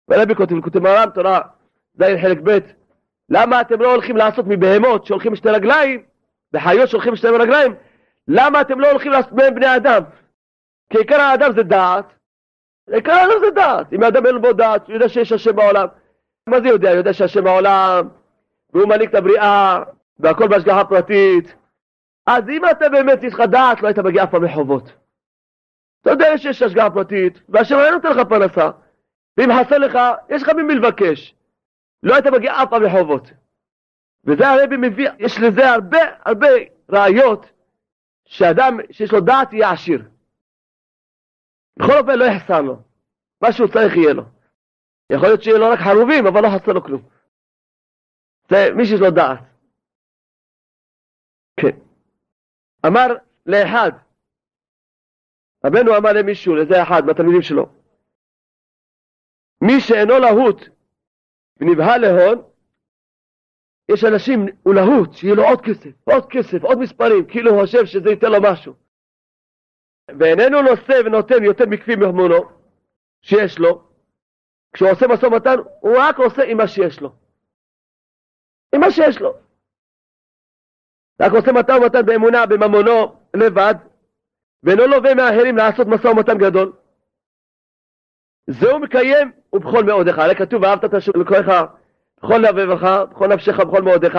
ורבי כותב, כותב מרם תורה, זין חלק ב', למה אתם לא הולכים לעשות מבהמות שהולכים בשתי רגליים, בחיות שהולכים בשתי רגליים, למה אתם לא הולכים לעשות מהם בני אדם? כי עיקר האדם זה דעת, עיקר האדם זה דעת. אם האדם אין לו דעת, הוא יודע שיש השם בעולם. מה זה יודע? הוא יודע שהשם בעולם, והוא מנהיג את הבריאה, והכל בהשגחה פרטית. אז אם אתה באמת יש לך דעת, לא היית מגיע אף פעם לחובות. אתה יודע שיש השגחה פרטית, והשם לא נותן לך פרנסה, ואם חסר לך, יש לך ממי לבקש. לא היית מגיע אף פעם לחובות. וזה הרבי מביא, יש לזה הרבה הרבה ראיות שאדם שיש לו דעת יהיה עשיר. בכל אופן לא יחסר לו. מה שהוא צריך יהיה לו. יכול להיות שיהיה לו רק חרובים, אבל לא חסר לו כלום. זה מי שיש לו דעת. כן. אמר לאחד, רבנו אמר למישהו, לזה אחד מהתלמידים שלו, מי שאינו להוט ונבהל להון, יש אנשים, הוא להוט, שיהיה לו עוד כסף, עוד כסף, עוד מספרים, כאילו הוא חושב שזה ייתן לו משהו. ואיננו נושא ונותן יותר מכפי ממונו שיש לו, כשהוא עושה משא ומתן, הוא רק עושה עם מה שיש לו. עם מה שיש לו. רק עושה משא ומתן באמונה בממונו לבד, ואינו לווה מאחרים לעשות משא ומתן גדול. זהו מקיים ובכל מאודיך. הרי כתוב, ואהבת את השם אלוהיך בכל לבבך, בכל נפשך, בכל מאודיך.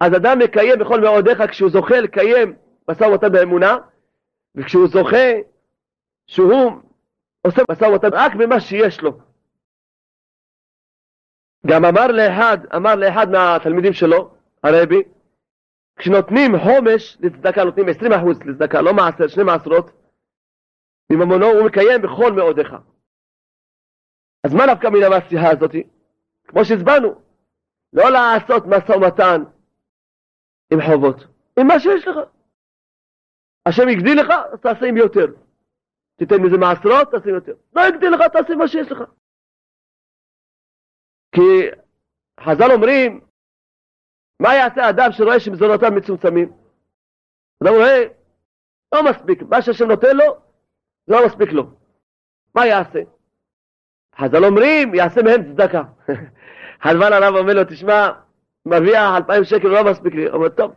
אז אדם מקיים בכל מאודיך כשהוא זוכה לקיים משא ומתן באמונה, וכשהוא זוכה שהוא עושה משא ומתן רק במה שיש לו. גם אמר לאחד, אמר לאחד מהתלמידים שלו, הרבי, כשנותנים חומש לצדקה, נותנים 20% לצדקה, לא מעשר, שני מעשרות, מממונו הוא מקיים בכל מאודיך. אז מה נפקא מן המשיחה הזאת? כמו שהסברנו, לא לעשות משא ומתן עם חובות, עם מה שיש לך. השם הגדיל לך, אז תעשה עם יותר. תיתן מזה מעשרות, תעשה עם יותר. לא הגדיל לך, תעשה מה שיש לך. כי חז"ל אומרים, מה יעשה אדם שרואה שמזונותיו מצומצמים? אדם רואה, לא מספיק, מה שהשם נותן לו, לא מספיק לו. מה יעשה? חז"ל אומרים, יעשה מהם צדקה. חז"ל הרב אומר לו, תשמע, מרוויח אלפיים שקל לא מספיק לי. אומר, טוב,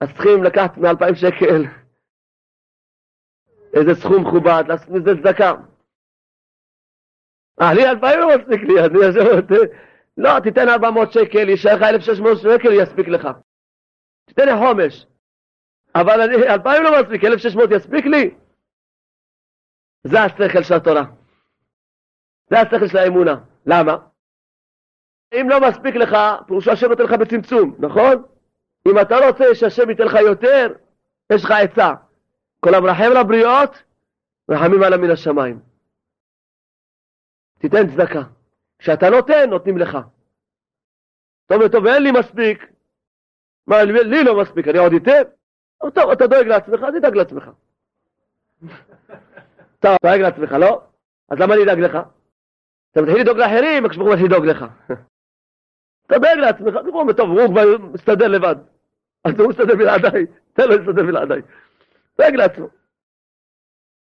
אז צריכים לקחת מאלפיים שקל איזה סכום מכובד, לעשות מזה צדקה. אה, לי אלפיים לא מספיק לי, אני יושב... לא, תיתן ארבע מאות שקל, יישאר לך אלף שש מאות שקל, יספיק לך. תיתן לי חומש. אבל אני, אלפיים לא מספיק, אלף שש מאות יספיק לי? זה השכל של התורה. זה השכל של האמונה. למה? אם לא מספיק לך, פירושו השם נותן לך בצמצום, נכון? אם אתה רוצה שהשם ייתן לך יותר, יש לך עצה. כל המרחם לבריות, רחמים עליו מן השמיים. תיתן צדקה. כשאתה נותן, נותנים לך. טוב, טוב, אין לי מספיק. מה, לי לא מספיק, אני עוד אתן? טוב, אתה דואג לעצמך, אז תדאג לעצמך. אתה דואג לעצמך, לא? אז למה אני אדאג לך? אתה מתחיל לדאוג לאחרים, הקדוש ברוך הוא מתחיל לדאוג לך. אתה דואג לעצמך, טוב, הוא כבר מסתדר לבד. אז הוא מסתדר בלעדיי, תן לו להסתדר בלעדיי. דואג לעצמו.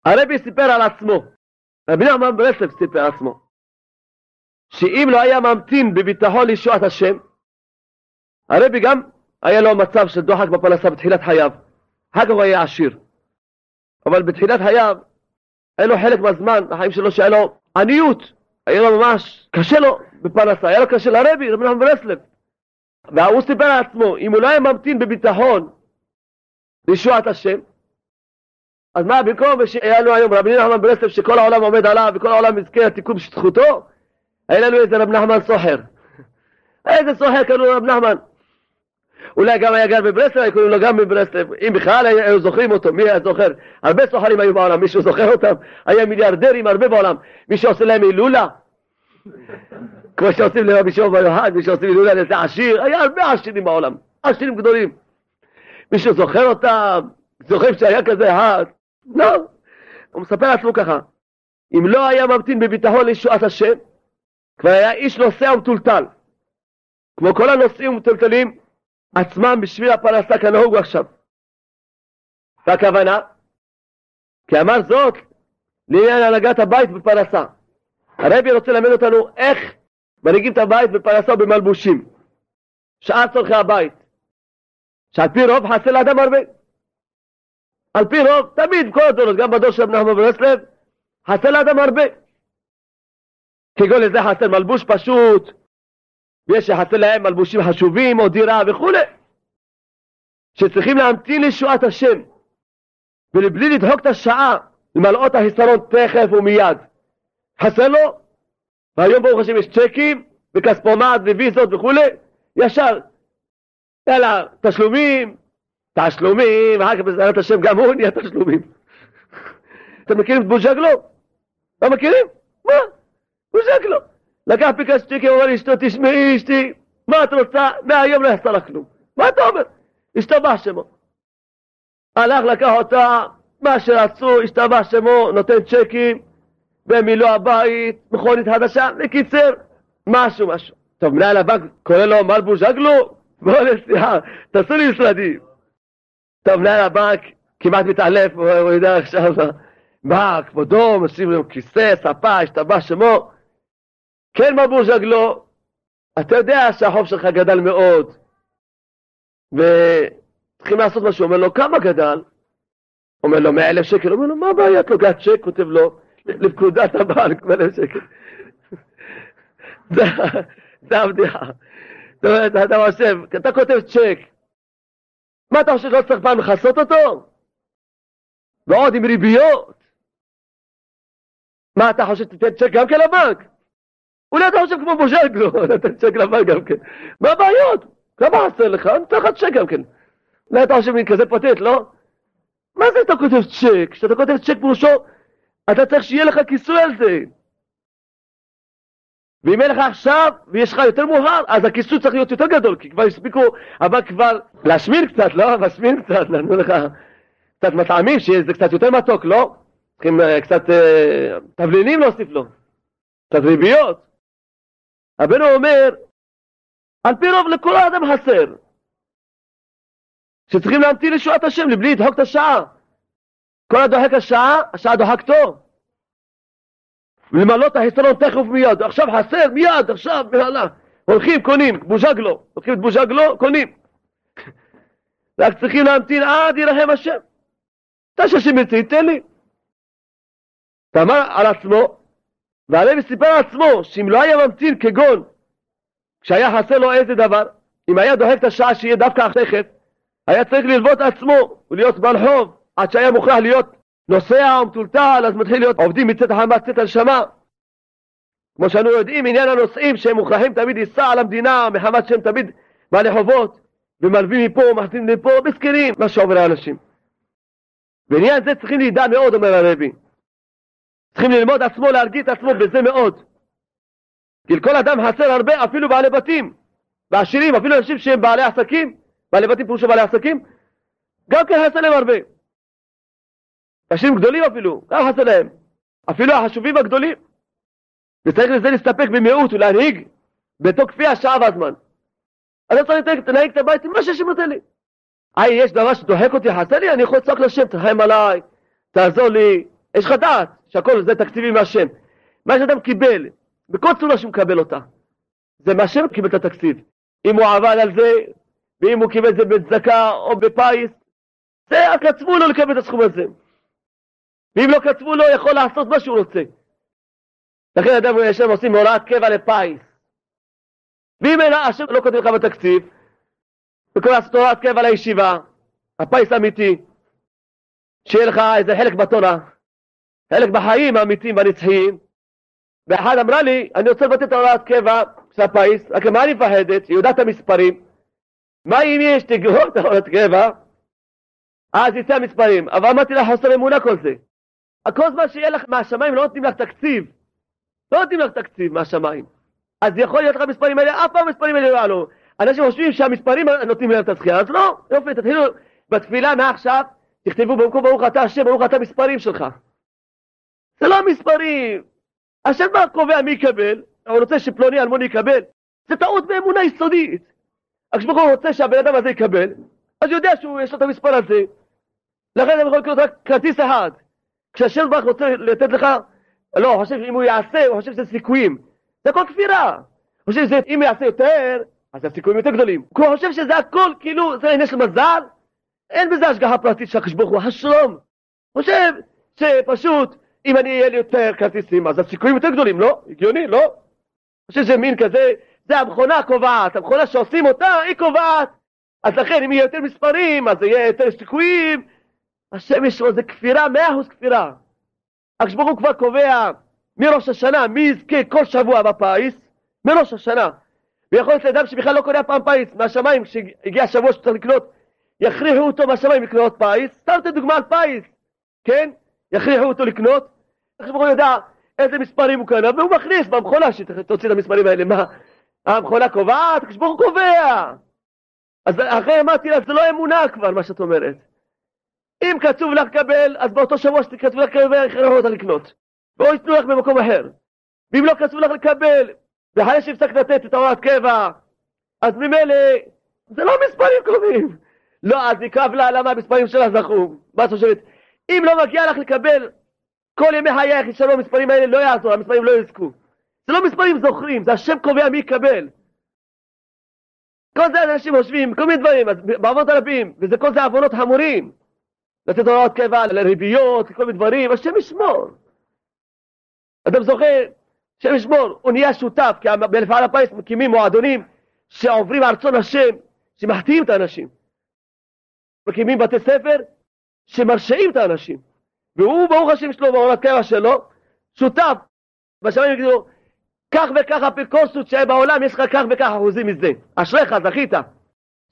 הרבי סיפר על עצמו, רבי נחמן ברסלב סיפר על עצמו, שאם לא היה ממתין בביטחון לישועת השם, הרבי גם היה לו מצב של דוחק בפרנסה בתחילת חייו, אחר כך הוא היה עשיר. אבל בתחילת חייו, היה לו חלק מהזמן, החיים שלו, שהיה לו עניות, היה לו ממש קשה לו בפרנסה, היה לו קשה לרבי, רבי נחמן ברסלב. והוא סיפר על עצמו, אם הוא לא היה ממתין בביטחון לישועת השם, אז מה, במקום שהיה לנו היום רבי נחמן ברסלב שכל העולם עומד עליו וכל העולם יזכה לתיקון בשטחותו, היה לנו איזה רב נחמן סוחר. איזה סוחר קראו לו רב נחמן. אולי גם היה גר בברסלב, היו קוראים לו גם בברסלב, אם בכלל היו זוכרים אותו, מי היה זוכר? הרבה סוחרים היו בעולם, מישהו זוכר אותם? היה מיליארדרים הרבה בעולם, מי שעושה להם הילולה, כמו שעושים לרבי שוב ביוחד, מי שעושים הילולה לאיזה עשיר, היה הרבה עשירים בעולם, עשירים גדולים. מישהו זוכר אותם? זוכרים שהיה כזה אחד? לא. הוא מספר לעצמו ככה, אם לא היה ממתין בביטחון לישועת השם, כבר היה איש נוסע ומטולטל. כמו כל הנוסעים ומטולטלים עצמם בשביל הפרנסה כנהוג עכשיו. והכוונה, כי אמר זאת לעניין הנהגת הבית בפרנסה. הרבי רוצה ללמד אותנו איך מנהיגים את הבית בפרנסה ובמלבושים. שאר צורכי הבית. שעל פי רוב חסר לאדם הרבה. על פי רוב, תמיד, כל הדורות, גם בדור של נחמן ברסלב, חסר לאדם הרבה. כגון לזה חסר מלבוש פשוט, ויש שחסר להם מלבושים חשובים או דירה וכולי, שצריכים להמתין לישועת השם, ולבלי לדחוק את השעה, למלאו את החיסרון תכף ומיד. חסר לו, והיום ברוך השם יש צ'קים, וכספומט וויזות וכולי, ישר, יאללה, תשלומים, תשלומים, אחר כך בעזרת השם גם הוא נהיה תשלומים. אתם מכירים את בוז'גלו? לא מכירים? מה? בוז'גלו. לקח פיקס צ'קים, אמר לאשתו, תשמעי אשתי, מה את רוצה? מהיום לא יעשה לך כלום. מה אתה אומר? השתבח שמו. הלך, לקח אותה, מה שרצו, השתבח שמו, נותן צ'קים, במילוא הבית, מכונית חדשה, בקיצר, משהו, משהו. טוב, מנהל הבנק קורא לו מלבו ז'גלו, בוא נסיעה, תעשו לי משרדים. טוב, מנהל הבנק כמעט מתעלף, הוא יודע עכשיו, מה, כבודו, משים לו כיסא, ספה, השתבח שמו. כן, מלבו ז'גלו, אתה יודע שהחוב שלך גדל מאוד, וצריכים לעשות משהו, אומר לו, כמה גדל? אומר לו, מאה אלף שקל, אומר לו, מה הבעיה, את לוקחת צ'ק, כותב לו, לפקודת הבנק, מאה אלף שקל. זה הבדיחה. זאת אומרת, אתה חושב, אתה כותב צ'ק, מה אתה חושב שלא צריך פעם לכסות אותו? ועוד עם ריביות. מה אתה חושב, שתיתן צ'ק גם כן לבנק? אולי אתה חושב כמו בוז'גלו, נתן צ'ק לבנק גם כן. מה הבעיות? כמה חסר לך? אני אתן לך צ'ק גם כן. אולי אתה חושב מין כזה פתט, לא? מה זה אתה כותב צ'ק? כשאתה כותב צ'ק פירושו, אתה צריך שיהיה לך כיסוי על זה. ואם אין לך עכשיו, ויש לך יותר מאוחר, אז הכיסוי צריך להיות יותר גדול, כי כבר הספיקו, אבל כבר להשמין קצת, לא? להשמין קצת, נתנו לך קצת מטעמים, שיהיה זה קצת יותר מתוק, לא? צריכים uh, קצת uh, תבלינים להוסיף לו, קצת ריביות. רבנו אומר, על פי רוב לכל האדם חסר. שצריכים להמתין לישועת השם, לבלי לדחוק את השעה. כל הדוחק השעה, השעה דוחקתו. למלא את החיסרון תכף ומיד, עכשיו חסר, מיד, עכשיו, מהלך. הולכים, קונים, בוז'גלו, לוקחים את בוז'גלו, קונים. רק צריכים להמתין עד ירחם השם. אתה שהשם ירצה, ייתן לי. ואמר על עצמו, והלוי סיפר על עצמו, שאם לא היה ממתין כגון, כשהיה חסר לו איזה דבר, אם היה דוחק את השעה שיהיה דווקא תכף, היה צריך ללוות עצמו ולהיות בעל חוב, עד שהיה מוכרח להיות נוסע או מטולטל, אז מתחיל להיות עובדים מצאת החמה, צאת הנשמה. כמו שאנו יודעים, עניין הנוסעים שהם מוכרחים תמיד לנסוע על המדינה, מחמת שהם תמיד בעלי חובות, ומלווים מפה, מחזים לפה, מסכנים, מה שעובר האנשים. בעניין זה צריכים לידע מאוד, אומר הרבי. צריכים ללמוד עצמו, להרגיע את עצמו בזה מאוד. כי לכל אדם חסר הרבה, אפילו בעלי בתים, ועשירים, אפילו אנשים שהם בעלי עסקים, בעלי בתים פירושו בעלי עסקים, גם כן חסר להם הרבה. אנשים גדולים אפילו, גם חסר להם. אפילו החשובים הגדולים. וצריך לזה להסתפק במיעוט ולהנהיג בתוך כפי השעה והזמן. אני צריך לנהיג את הבית עם מה שהשם נותן לי. היי, יש דבר שדוחק אותי, חסר לי, אני יכול לצעוק לשם, תרחם עליי, תעזור לי. יש לך דעת שהכל זה תקציבי מהשם. מה שאדם קיבל, בכל צורה שהוא מקבל אותה, זה מהשם קיבל את התקציב. אם הוא עבד על זה, ואם הוא קיבל את זה בצדקה או בפיס, זה, קצבו לו לקבל את הסכום הזה. ואם לא קצבו לו, יכול לעשות מה שהוא רוצה. לכן אדם ישב עושים הוראת קבע לפיס. ואם אין השם לא כותב לך בתקציב, וקורא לעשות הוראת קבע לישיבה, הפיס האמיתי, שיהיה לך איזה חלק בתורה, חלק בחיים האמיתיים והנצחיים, ואחד אמרה לי, אני רוצה לבטל את הוראת קבע של הפיס, רק מה אני מפחדת? היא יודעת את המספרים. מה אם יש תגרור את הוראת קבע? אז יצא המספרים. אבל אמרתי לה, חוסר אמונה כל זה. כל זמן שיהיה לך מהשמיים לא נותנים לך תקציב. לא נותנים לך תקציב מהשמיים. אז יכול להיות לך מספרים האלה, אף פעם המספרים האלה לא יעלו. אנשים חושבים שהמספרים נותנים להם את הזכייה, אז לא, יופי, תתחילו בתפילה מעכשיו, תכתבו במקום ברוך אתה השם, ברוך אתה מספרים שלך. זה לא מספרים. השם מה קובע מי יקבל, הוא רוצה שפלוני אלמוני יקבל. זה טעות באמונה יסודית. הקדוש הוא רוצה שהבן אדם הזה יקבל, אז יודע שיש לו את המספר הזה. לכן אני יכול לקנות רק כרטיס אחד. כשהשם ברוך רוצה לתת לך, לא, הוא חושב שאם הוא יעשה, הוא חושב שזה סיכויים. זה הכל כפירה. הוא חושב שאם יעשה יותר, אז הסיכויים יותר גדולים. הוא חושב שזה הכל כאילו, זה עניין של מזל, אין בזה השגחה פרטית של הקדוש הוא, השלום. חושב שפשוט, אם אני אהיה לי יותר כרטיסים, אז הסיכויים יותר גדולים, לא? הגיוני, לא? אני חושב שזה מין כזה, זה המכונה קובעת, המכונה שעושים אותה, היא קובעת. אז לכן, אם יהיה יותר מספרים, אז יהיה יותר סיכויים. השם יש לו, זה כפירה, מאה אחוז כפירה. הקדוש ברוך הוא כבר קובע מראש השנה, מי יזכה כל שבוע בפיס, מראש השנה. ויכול להיות לאדם שבכלל לא קונה פעם פיס מהשמיים, כשהגיע השבוע שצריך לקנות, יכריחו אותו מהשמיים לקנות פיס, סתם אתן דוגמה על פיס, כן? יכריחו אותו לקנות, ברוך הוא יודע איזה מספרים הוא קנה, והוא מכניס במכונה שתוציא את המספרים האלה, מה? המכונה קובעת, הקדוש ברוך הוא קובע. אז אחרי אמרתי לה, זה לא אמונה כבר, מה שאת אומרת. אם קצוב לך לקבל, אז באותו שבוע שכתוב לך לקבל, יכריחו אותה לקנות. או ייתנו לך במקום אחר. ואם לא קצוב לך לקבל, ואחרי שהפסקת לתת את ההוראת קבע, אז ממילא, זה לא מספרים קרובים. לא, אז יכאב לה למה המספרים שלה זכו. מה את חושבת? אם לא מגיע לך לקבל כל ימי חייך, ישנו המספרים האלה, לא יעזור, המספרים לא יזכו. זה לא מספרים זוכרים, זה השם קובע מי יקבל. כל זה אנשים חושבים, כל מיני דברים, בעבוד הרבים, וזה כל זה עוונות חמורים. לתת הוראות קבע לריביות, כל מיני דברים, השם ישמור. אתם זוכר, השם ישמור, הוא נהיה שותף, כי במפעל הפיס מקימים מועדונים שעוברים על רצון השם, שמחטיאים את האנשים. מקימים בתי ספר שמרשעים את האנשים. והוא, ברוך השם שלו, בעונת קבע שלו, שותף. בשמיים יגידו, כך וכך אפיקורסות שהיה בעולם, יש לך כך וכך אחוזים מזה. אשריך, זכית,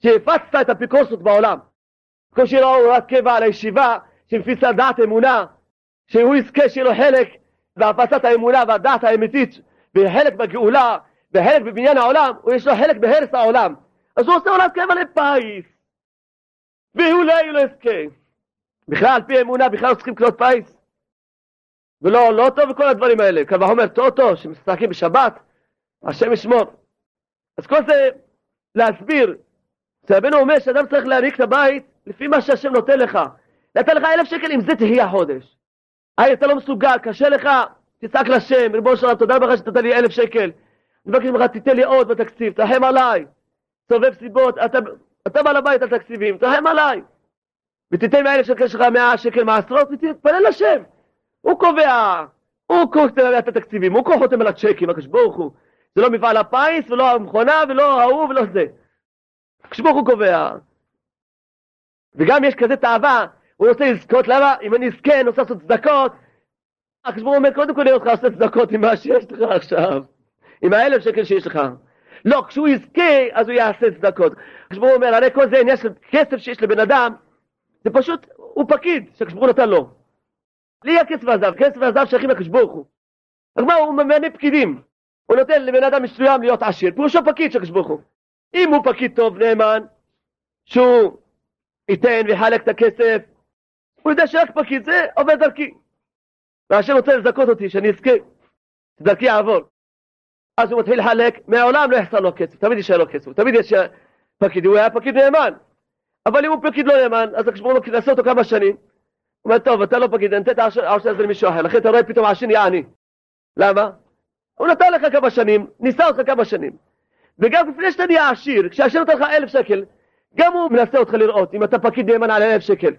שהפצת את אפיקורסות בעולם. כמו שיהיה לו הוראת קבע על הישיבה, שמפיץ על דעת אמונה, שהוא יזכה שיהיה לו חלק בהפצת האמונה והדעת האמיתית, וחלק בגאולה, וחלק בבניין העולם, ויש לו חלק בהרס העולם. אז הוא עושה הוראת קבע לפיס. ואולי לא יזכה. בכלל, על פי אמונה, בכלל לא צריכים לקנות פיס. ולא, לא טוב וכל הדברים האלה. קל וחומר טוטו, שמשחקים בשבת, השם ישמור. אז כל זה להסביר, שרבנו אומר שאדם צריך להעניק את הבית לפי מה שהשם נותן לך. נתן לך אלף שקל, עם זה תהיה החודש. היי, אתה לא מסוגל, קשה לך, תצעק לשם, ריבונו של עולם, תודה רבה שנתת לי אלף שקל. אני מבקש ממך, תיתן לי עוד בתקציב, תרחם עליי. סובב סיבות, אתה, אתה בעל הבית על תקציבים, תרחם עליי. ותיתן מהאלף שקל שלך מאה שקל מעשרות, ותתפלל לשם. הוא קובע, הוא קובע את התקציבים, הוא חותם על הצ'קים, הקדוש ברוך הוא. זה לא מפעל הפיס, ולא המכונה, ולא ההוא, ולא זה. הקדוש ברוך הוא קובע. וגם יש כזה תאווה, הוא רוצה לזכות, למה? אם אני אזכה, אני רוצה לעשות צדקות. הקדוש ברוך הוא אומר, קודם כל נראה אותך עושה צדקות עם מה שיש לך עכשיו. עם האלף שקל שיש לך. לא, כשהוא יזכה, אז הוא יעשה צדקות. הקדוש ברוך הוא אומר, הרי כל זה עניין של כסף שיש לבן אדם, זה פשוט, הוא פקיד הוא נתן לו. לי הכסף והזהב, כסף והזהב שייכים לקדוש ברוך הוא. אז מה, הוא ממנה פקידים. הוא נותן לבן אדם מסוים להיות עשיר, פירושו פקיד של הקדוש ברוך הוא. אם הוא פקיד טוב, נאמן, שהוא ייתן ויחלק את הכסף, הוא יודע שרק פקיד זה עובד דרכי. והשם רוצה לזכות אותי, שאני אזכה, שדרכי יעבור. אז הוא מתחיל לחלק, מעולם לא יחסר לו כסף, תמיד יישאר לו כסף, תמיד יש פקיד, הוא היה פקיד נאמן. אבל אם הוא פקיד לא נאמן, אז הקדוש ברוך הוא יעשה אותו כמה שנים. הוא אומר, טוב, אתה לא פקיד, אני אתן את העושר הזה למישהו אחר, לכן אתה רואה פתאום העשיר נהיה עני. למה? הוא נתן לך כמה שנים, ניסה אותך כמה שנים. וגם לפני שאתה נהיה עשיר, כשהשם נותן לך אלף שקל, גם הוא מנסה אותך לראות אם אתה פקיד נאמן על אלף שקל.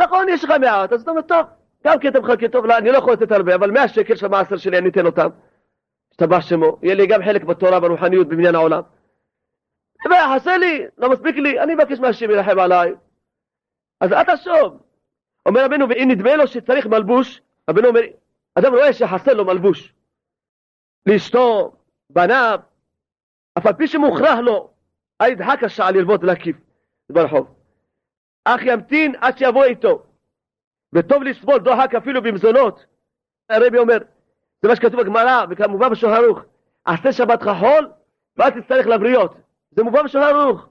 נכון, יש לך מעט, אז אתה אומר, טוב, גם כי אתה מחכה טוב, לא, אני לא יכול לתת הרבה, אבל מאה שקל של המעשר שלי אני אתן אותם. השתבח שמו, יהיה לי גם חלק בתורה, ברוחניות, בבניין העולם. חסר לי, לא מספיק לי, אני מבקש מהשם ירחם עליי. אז אל תחשוב. אומר רבנו, ואם נדמה לו שצריך מלבוש, רבנו אומר, אדם רואה שחסר לו מלבוש. לאשתו, בניו, אף על פי שמוכרח לו, אל ידחק השעה ללוות ולהקיף ברחוב. אך ימתין עד שיבוא איתו. וטוב לסבול דוחק אפילו במזונות. הרבי אומר, זה מה שכתוב בגמרא, וכמובן בשולחן ערוך, עשה שבתך חול, ואל תצטרך לבריות. זה מובא בשולחן ערוך.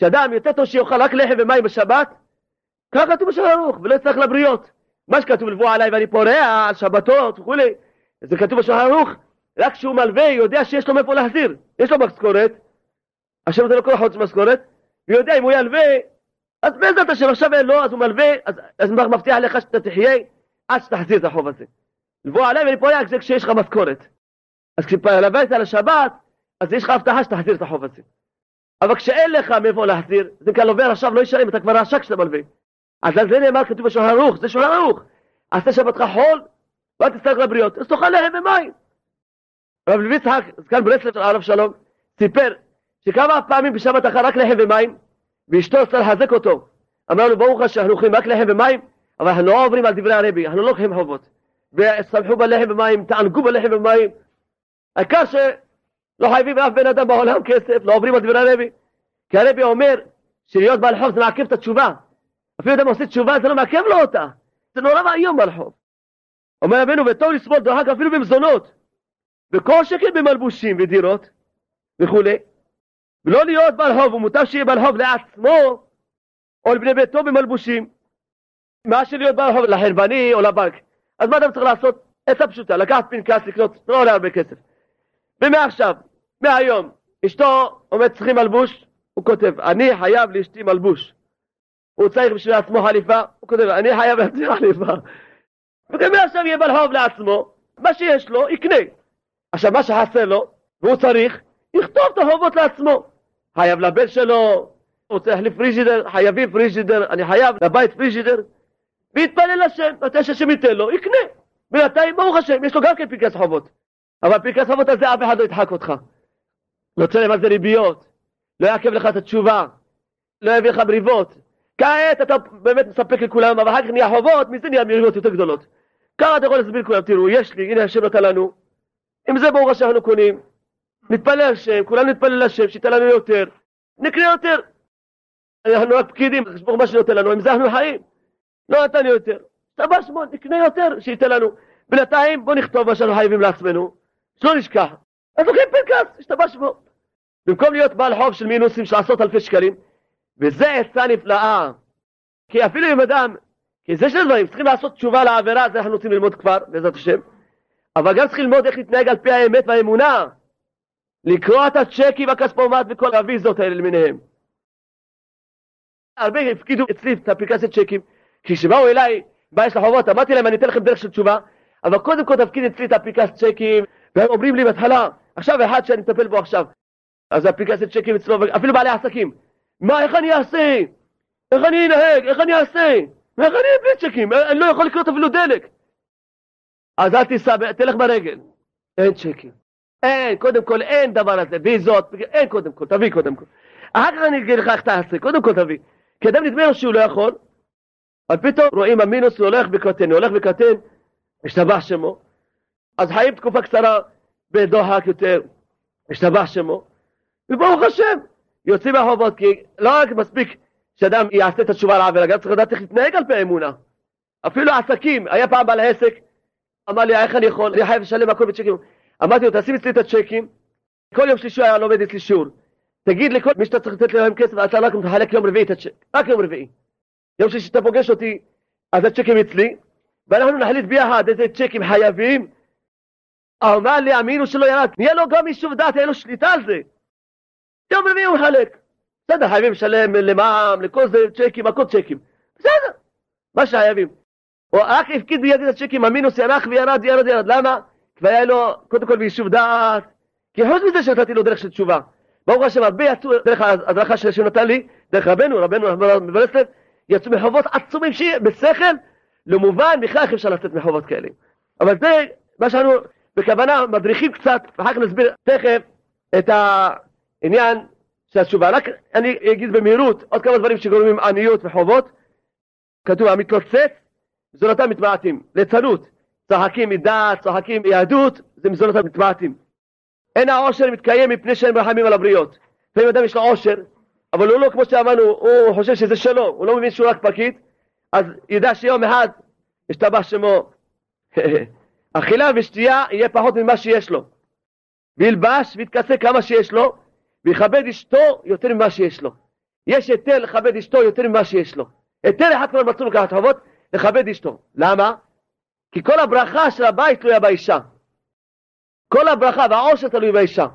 שאדם יותר טוב שיאכל רק לחם ומים בשבת, ככה כתוב בשולחן ערוך, ולא יצטרך לבריות. מה שכתוב לבוא עליי ואני פורע על שבתות וכולי, זה כתוב בשולחן ערוך, רק כשהוא מלווה יודע שיש לו מאיפה להחזיר. יש לו משכורת, השם נותן לו כל חודש משכורת, ויודע אם הוא ילווה, אז בעזרת השם עכשיו אין לו, אז הוא מלווה, אז, אז מבטיח לך שאתה תחיה עד שתחזיר את החוב הזה. לבוא עליי ואני פורע זה כשיש לך משכורת. אז כשלווית על השבת, אז יש לך הבטחה שתחזיר את החוב הזה. אבל כשאין לך מאיפה להחזיר, זה כאן עובר עכשיו לא ישלם, אתה כבר רשע כשאתה מלווה. אז על זה נאמר כתוב בשולחן ערוך, זה שולחן ערוך. עשה שבתך חול, ואל תצטרך לבריות, אז תאכל לחם ומים. רב לוי יצחק, זקן ברסלב של הרב שלום, סיפר שכמה פעמים בשבת אכל רק לחם ומים, ואשתו רצתה לחזק אותו. אמר לו, ברוך השם, אנחנו אוכלים רק לחם ומים, אבל אנחנו לא עוברים על דברי הרבי, אנחנו לא לוקחים חובות. וסמכו בלחם ומים, תענגו בלחם ומים. העיקר שלא חייבים לאף בן אדם בעולם כסף, לא עוברים על דברי הרבי. כי הרבי אומר שלהיות בעל חוב זה מעכב את התשובה. אפילו אדם עושה תשובה זה לא מעכב לו אותה. זה נורא ואיום בעל חוב. אומר רבנו, וטוב לסבול דוחק אפילו במזונות. וכל שכן במלבושים ודירות וכולי. ולא להיות בעל חוב, ומוטב שיהיה בעל חוב לעצמו או לבני ביתו במלבושים. מה שלהיות בעל חוב לחרבני או לבנק. אז מה אדם צריך לעשות? עצה פשוטה, לקחת פנקס לקנות, לא עולה הרבה כסף. ומעכשיו, מהיום, אשתו אומרת צריכים מלבוש, הוא כותב, אני חייב לאשתי מלבוש. הוא צריך בשביל עצמו חליפה, הוא כותב, אני חייב לעצמי חליפה. וגם מעכשיו יהיה בעל חוב לעצמו, מה שיש לו, יקנה. עכשיו, מה שחסר לו, והוא צריך, יכתוב את החובות לעצמו. חייב לבן שלו, הוא צריך להחליף פריג'ידר, חייבים פריג'ידר, אני חייב לבית פריג'ידר, ויתפלל לשם, מתי שהשם ייתן לו, יקנה. בינתיים, ברוך השם, יש לו גם כן פנקס חובות. אבל פנקס חובות הזה אף אחד לא ידחק אותך. לא תשלם על זה ריביות, לא יעכב לך את התשובה, לא יביא לך מריבות. כעת אתה באמת מספק לכולם, אבל אחר כך נהיה חובות, מזה נהיה מריבות יותר גדולות. ככה אתה יכול להסביר לכולם, תראו, יש לי, הנה השם נתן לנו, עם זה ברוך השם אנחנו קונים, נתפלל השם, כולנו נתפלל השם, שייתן לנו יותר, נקנה יותר. אנחנו רק פקידים, ברוך מה שנותן לנו, עם זה אנחנו חיים. לא נתן יותר. השתבח שמו, נקנה יותר, שייתן לנו. בינתיים בוא נכתוב מה שאנחנו חייבים לעצמנו, שלא נשכח. אז לוקחים פנקס, השתבח שמו. במקום להיות בעל חוב של מינוסים של עשרות אלפי שקלים, וזה עצה נפלאה. כי אפילו אם אדם, כי זה של דברים, צריכים לעשות תשובה לעבירה, זה אנחנו רוצים ללמוד כבר, בעזרת השם. אבל גם צריכים ללמוד איך להתנהג על פי האמת והאמונה. לקרוע את הצ'קים והכספומט וכל הוויזות האלה למיניהם. הרבה הפקידו אצלי את אפליקציית צ'קים, כשבאו אליי, בעיה של החובות, אמרתי להם אני אתן לכם דרך של תשובה, אבל קודם כל תפקיד אצלי את אפליקציית צ'קים, והם אומרים לי בהתחלה, עכשיו אחד שאני מטפל בו עכשיו, אז אפליקציית צ'קים אצלו, אפילו בעלי עסקים, מה, איך אני אעשה? איך אני אנהג? איך אני אעשה? איך אני בלי צ'קים? אני לא יכול לקנות אפילו דלק. אז אל תיסע, תלך ברגל. אין צ'קים. אין, קודם כל אין דבר הזה, ויזות, אין קודם כל, תביא קודם כל. אחר כך אני אגיד לך איך תעשה, קודם כל תביא. כי אדם נדמה לו שהוא לא יכול, אבל פתאום רואים המינוס הוא הולך וקטן, הוא הולך וקטן, השתבח שמו. אז חיים תקופה קצרה בדוחק יותר, השתבח שמו, וברוך השם, יוצאים מהחובות, כי לא רק מספיק שאדם יעשה את התשובה העבירה, גם צריך לדעת איך להתנהג על פי האמונה. אפילו עסקים, היה פעם בעל העסק, אמר לי, איך אני יכול, אני חייב לשלם הכל בצ'קים. אמרתי לו, תשים אצלי את הצ'קים, כל יום שלישי היה לומד אצלי שיעור. תגיד לכל מי שאתה צריך לתת להם כסף, אתה רק מחלק יום רביעי את הצ'ק, רק יום רביעי. יום שלישי אתה פוגש אותי, אז הצ'קים אצלי, ואנחנו נחליט ביחד איזה צ'קים חייבים. אמר לי, המינוס שלו ירד, נהיה לו גם יישוב דעת, תהיה לו שליטה על זה. יום רביעי הוא מחלק. בסדר, חייבים לשלם למע"מ, לכל זה, צ'קים, הכל צ'קים. בסדר, מה שחייבים. או רק הפקיד בידי את הצ'קים, המינוס ירח וירד, ירד, ירד. למה? כי היה לו, קודם כל ביישוב דעת, כי חוץ מזה שנתתי לו דרך של תשובה. ברוך השם, הרבה יצאו דרך ההדרכה שהוא נתן לי, דרך רבנו, רבנו מברסלב, יצאו מחובות עצומים שיהיה בשכל, למובן, בכלל איך אפשר לצאת מחובות כאלה. אבל זה מה שאנו בכוונה מדריכים קצת, ואחר כך נסביר תכף את העניין של התשובה. רק אני אגיד במהירות עוד כמה דברים שגורמים עניות וחובות. כתוב, המתלוצץ, מזונתם מתמעטים. ליצנות, צוחקים מדעת, צוחקים מיהדות, זה מזונתם מתמעטים. אין העושר מתקיים מפני שהם רחמים על הבריות. לפעמים אדם יש לו עושר, אבל הוא לא כמו שאמרנו, הוא חושב שזה שלו, הוא לא מבין שהוא רק פקיד, אז ידע שיום אחד ישתבח שמו. אכילה ושתייה יהיה פחות ממה שיש לו. וילבש ויתכסה כמה שיש לו, ויכבד אשתו יותר ממה שיש לו. יש היתר לכבד אשתו יותר ממה שיש לו. היתר אחד כבר מצאו לקחת חובות, לכבד אשתו. למה? כי כל הברכה של הבית תלויה באישה. כל הברכה והעושר תלוי באישה.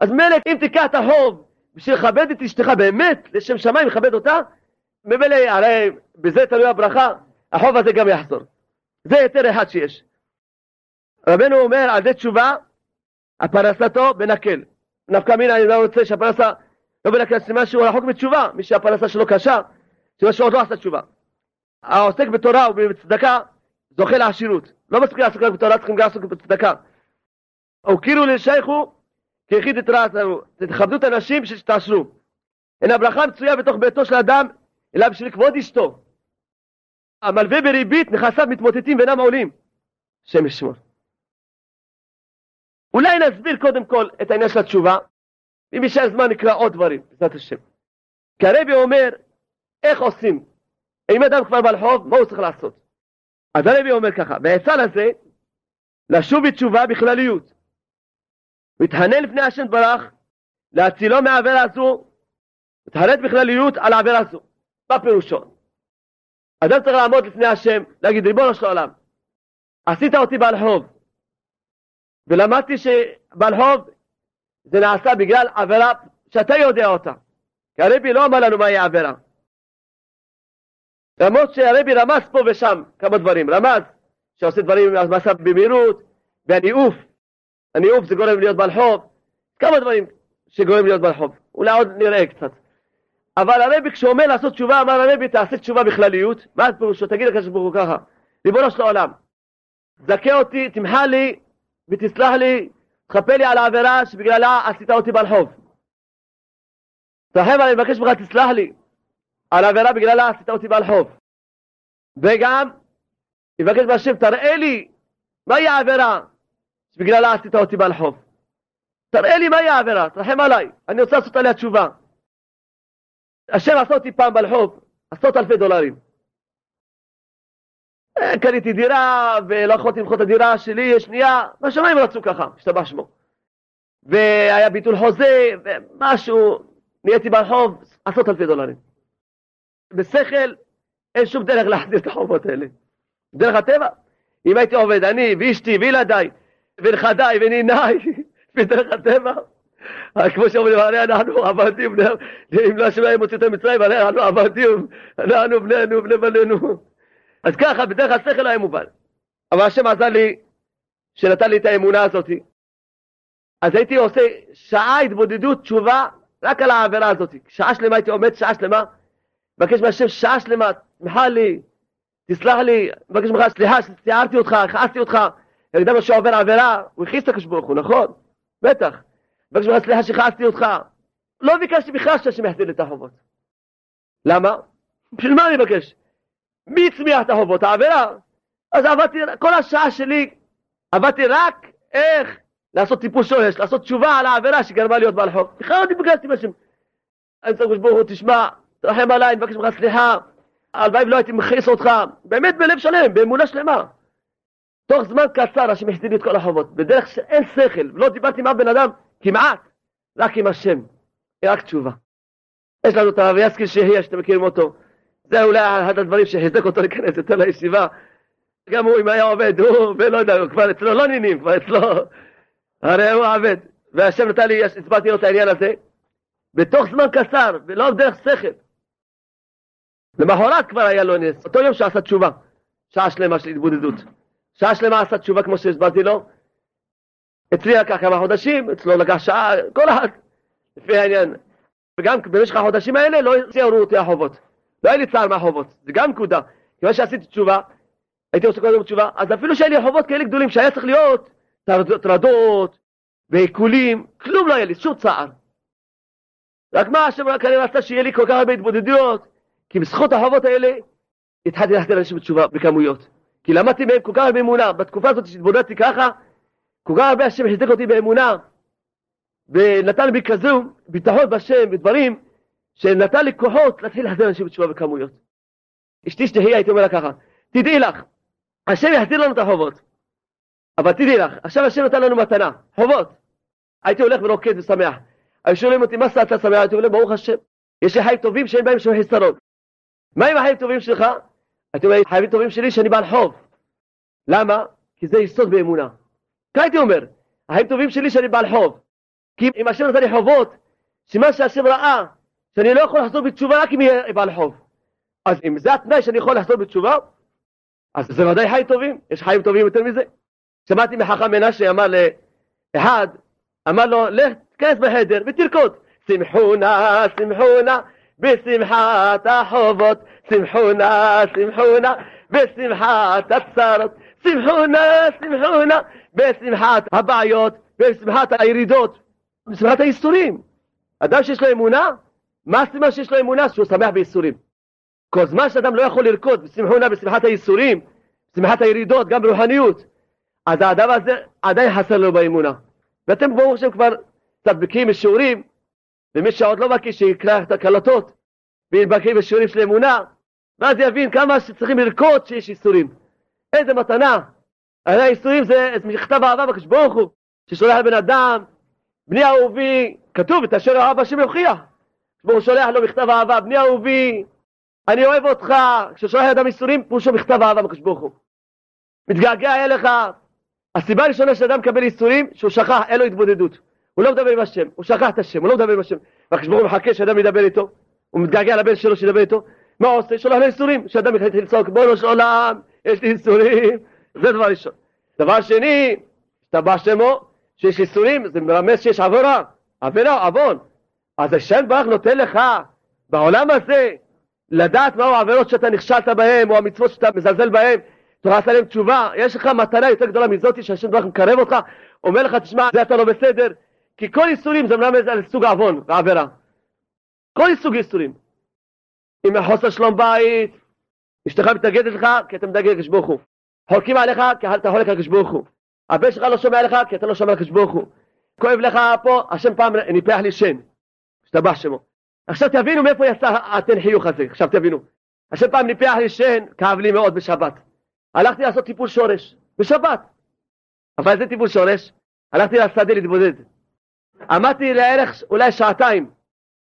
אז מילא אם תיקח את החוב בשביל לכבד את אשתך באמת, לשם שמיים לכבד אותה, ממילא הרי בזה תלוי הברכה, החוב הזה גם יחזור. זה היתר אחד שיש. רבנו אומר על זה תשובה, הפרנסתו בנקל. נפקא מינה אני לא רוצה שהפרנסה לא בנקל, זה משהו רחוק מתשובה, מי שהפרנסה שלו קשה, זה משהו עוד לא עשה תשובה. העוסק בתורה ובצדקה זוכה לעשירות. לא מספיק לעסוק רק בתורה, צריכים גם לעסוק בצדקה. או כאילו לשייכו כיחיד את רעתנו, תכבדו את הנשים שתעשרו. אין הברכה מצויה בתוך ביתו של אדם, אלא בשביל כבוד אשתו. המלווה בריבית, נכסיו מתמוטטים ואינם עולים. השם ישמור. אולי נסביר קודם כל את העניין של התשובה, אם יישאר זמן נקרא עוד דברים, בעזרת השם. כי הרבי אומר, איך עושים? אם אדם כבר בעל חוב, מה הוא צריך לעשות? אז הרבי אומר ככה, והעצה לזה, לשוב בתשובה בכלליות. מתחנן לפני השם ברך, להצילו מהעבירה הזו, מתחרט בכלליות על העבירה הזו. מה פירושו? אדם צריך לעמוד לפני השם, להגיד, ריבונו של עולם, עשית אותי בעל חוב, ולמדתי שבעל חוב זה נעשה בגלל עבירה שאתה יודע אותה. כי הרבי לא אמר לנו מהי העבירה. למרות שהרבי רמז פה ושם כמה דברים, רמז שעושה דברים מעשה במהירות, והניאוף, הניאוף זה גורם להיות בעל חוב, כמה דברים שגורם להיות בעל חוב, אולי עוד נראה קצת. אבל הרבי כשהוא אומר לעשות תשובה, אמר הרבי תעשה תשובה בכלליות, מה פירושו? תגיד לקדוש ברוך הוא ככה, ריבונו של העולם, זכה אותי, תמחה לי ותסלח לי, תכפה לי על העבירה שבגללה עשית אותי בעל חוב. תרחם אני מבקש ממך תסלח לי על העבירה בגללה עשית אותי בעל חוב. וגם, יבקש מהשם תראה לי מהי העבירה שבגללה עשית אותי בעל חוב. תראה לי מהי העבירה, תרחם עליי, אני רוצה לעשות עליה תשובה. השם עשה אותי פעם בעל חוב, עשרות אלפי דולרים. אה, קניתי דירה ולא יכולתי למכור את הדירה שלי השנייה, בשמיים רצו ככה, השתבח שמו. והיה ביטול חוזה, ומשהו, נהייתי ברחוב, עשרות אלפי דולרים. בשכל, אין שום דרך להחזיר את החובות האלה. דרך הטבע. אם הייתי עובד, אני ואשתי וילדיי ונכדיי וניניי, בדרך הטבע, כמו שאומרים, הרי אנחנו עבדים, אם לא השם היה מוציא את המצרים, הרי אנחנו עבדים, אנחנו בנינו, בני בנינו. אז ככה, בדרך השכל היה מובן. אבל השם עזר לי, שנתן לי את האמונה הזאת. אז הייתי עושה שעה התבודדות, תשובה, רק על העבירה הזאת. שעה שלמה הייתי עומד, שעה שלמה, מבקש מהשם שעה שלמה, תמחה לי, תסלח לי, מבקש ממך סליחה שציערתי אותך, הכעסתי אותך. אדם שעובר עבירה, הוא הכעיס את הקדוש ברוך הוא, נכון? בטח. מבקש ממך סליחה שכעסתי אותך. לא ביקשתי בכלל שהשם יחזיר לי את החובות. למה? בשביל מה אני מבקש? מי הצמיח את החובות? העבירה. אז עבדתי, כל השעה שלי, עבדתי רק איך לעשות טיפול שורש, לעשות תשובה על העבירה שגרמה להיות בעל חוב. בכלל לא ביקשתי מהשם. אני צריך ברוך הוא, תשמע, תרחם עליי, אני מבקש ממך סליחה. הלוואי ולא הייתי מכעיס אותך, באמת בלב שלם, באמונה שלמה. תוך זמן קצר השם החזיר לי את כל החובות, בדרך שאין שכל, ולא דיברתי עם אף בן אדם, כמעט, רק עם השם, רק תשובה. יש לנו את הרב יסקי שהייה, שאתם מכירים אותו, זה אולי אחד הדברים שחיזק אותו להיכנס יותר לישיבה. גם הוא, אם היה עובד, הוא, ולא יודע, הוא כבר אצלו לא נינים, כבר אצלו, הרי הוא עבד. והשם נתן לי, הסברתי לו את העניין הזה, בתוך זמן קצר, ולא דרך שכל. למחרת כבר היה לו נס, אותו יום שעשה תשובה, שעה שלמה של התבודדות. שעה שלמה עשה תשובה כמו שהסברתי לו. אצלי לקח כמה חודשים, אצלו לקח שעה, כל אחד, לפי העניין. וגם במשך החודשים האלה לא ציירו אותי החובות. לא היה לי צער מהחובות, זה גם נקודה. כיוון שעשיתי תשובה, הייתי עושה כל הזמן תשובה, אז אפילו שהיו לי חובות כאלה גדולים שהיה צריך להיות טרדות ועיקולים, כלום לא היה לי, שום צער. רק מה השם כנראה רצה שיהיה לי כל כך הרבה התבודדויות, כי בזכות החובות האלה התחלתי להחזיר לאנשים בתשובה בכמויות. כי למדתי מהם כל כך הרבה אמונה, בתקופה הזאת שהתבודדתי ככה, כל כך הרבה השם חיזק אותי באמונה, ונתן בי כזו ביטחון בשם ודברים, שנתן לי כוחות להתחיל להחזיר אנשים בתשובה בכמויות. אשתי שתהיה, הייתי אומר לה ככה, תדעי לך, השם יחזיר לנו את החובות, אבל תדעי לך, עכשיו השם נתן לנו מתנה, חובות. הייתי הולך ורוקד ושמח. היו שואלים אותי, מה אתה שמח? הייתי אומר, ברוך השם, יש לי חיים טובים שאין בהם שום חיסרון. מה עם החיים הטובים שלך? הייתי אומר, חיים טובים שלי שאני בעל חוב. למה? כי זה יסוד באמונה. כך הייתי אומר, החיים טובים שלי שאני בעל חוב. כי אם השם נתן לי חובות, סימן שהשם ראה שאני לא יכול לחזור בתשובה רק אם יהיה בעל חוב. אז אם זה התנאי שאני יכול לחזור בתשובה, אז זה ודאי חיים טובים, יש חיים טובים יותר מזה. שמעתי מחכם מנשה אמר לאחד, אמר לו, לך תיכנס בחדר ותרקוד. שמחו נא, שמחו נא, בשמחת החובות, שמחו נא, שמחו נא, בשמחת הצרות, שמחו נא, שמחו נא, בשמחת הבעיות, בשמחת הירידות, בשמחת הייסורים. אדם שיש לו אמונה, מה הסימן שיש לו אמונה? שהוא שמח בייסורים. כל זמן שאדם לא יכול לרקוד בשמחו נא בשמחת הייסורים, בשמחת הירידות, גם ברוחניות, אז האדם הזה עדיין חסר לו באמונה. ואתם ברוך השם כבר קצת בקיאים בשיעורים, ומי שעוד לא בקיא שיקרא את הקלטות, וילבקיא בשיעורים של אמונה, ואז יבין כמה שצריכים לרקוד שיש איסורים. איזה מתנה. הרי האיסורים זה מכתב אהבה בקדוש ברוך הוא, ששולח לבן אדם, בני אהובי, כתוב, את אשר אהב השם יוכיח. הוא שולח לו מכתב אהבה, בני אהובי, אני אוהב אותך. כששולח לאדם איסורים, פירושו מכתב אהבה בקדוש ברוך הוא. מתגעגע אליך. הסיבה הראשונה שאדם מקבל איסורים, שהוא שכח, אין לו התבודדות. הוא לא מדבר עם השם, הוא שכח את השם, הוא לא מדבר עם השם. והקדוש ברוך הוא מחכה שאדם ידבר איתו, הוא מתגעגע לבן שלו שידבר איתו. מה הוא עושה? שולח לו איסורים. שאדם מתחיל לצעוק, בואו של עולם, יש לי איסורים. זה דבר ראשון. דבר שני, השתבח שמו, שיש איסורים, זה מרמז שיש עבירה. עבירה, עוון. אז השם ברוך נותן לך בעולם הזה לדעת מהו העבירות שאתה נכשלת בהן, או המצוות שאתה מזלזל בהן, תוכל לעשות להם תשובה, יש לך מתנה יותר גדולה מזאתי שהשם ברוך מקרב אותך, אומר לך תשמע זה אתה לא בסדר, כי כל איסורים זה מלמד על סוג עוון ועבירה. כל סוג איסורים. אם חוסר שלום בית, אשתך מתנגדת לך כי אתה מתנגד לקדוש ברוך הוא. חולקים עליך כי אתה חולק על הקדוש ברוך הוא. הבן שלך לא שומע לך כי אתה לא שומע על הקדוש ברוך הוא. כואב לך פה, השם פעם ניפח לי שן. השתבח שמו. עכשיו תבינו מאיפה יצא התן חיוך הזה, עכשיו תבינו. השם פעם ניפח לי שן, כאב לי מאוד בשבת. הלכתי לעשות טיפול שורש, בשבת. אבל איזה טיפול שורש? הלכתי לשדה להתבודד. עמדתי לערך אולי שעתיים.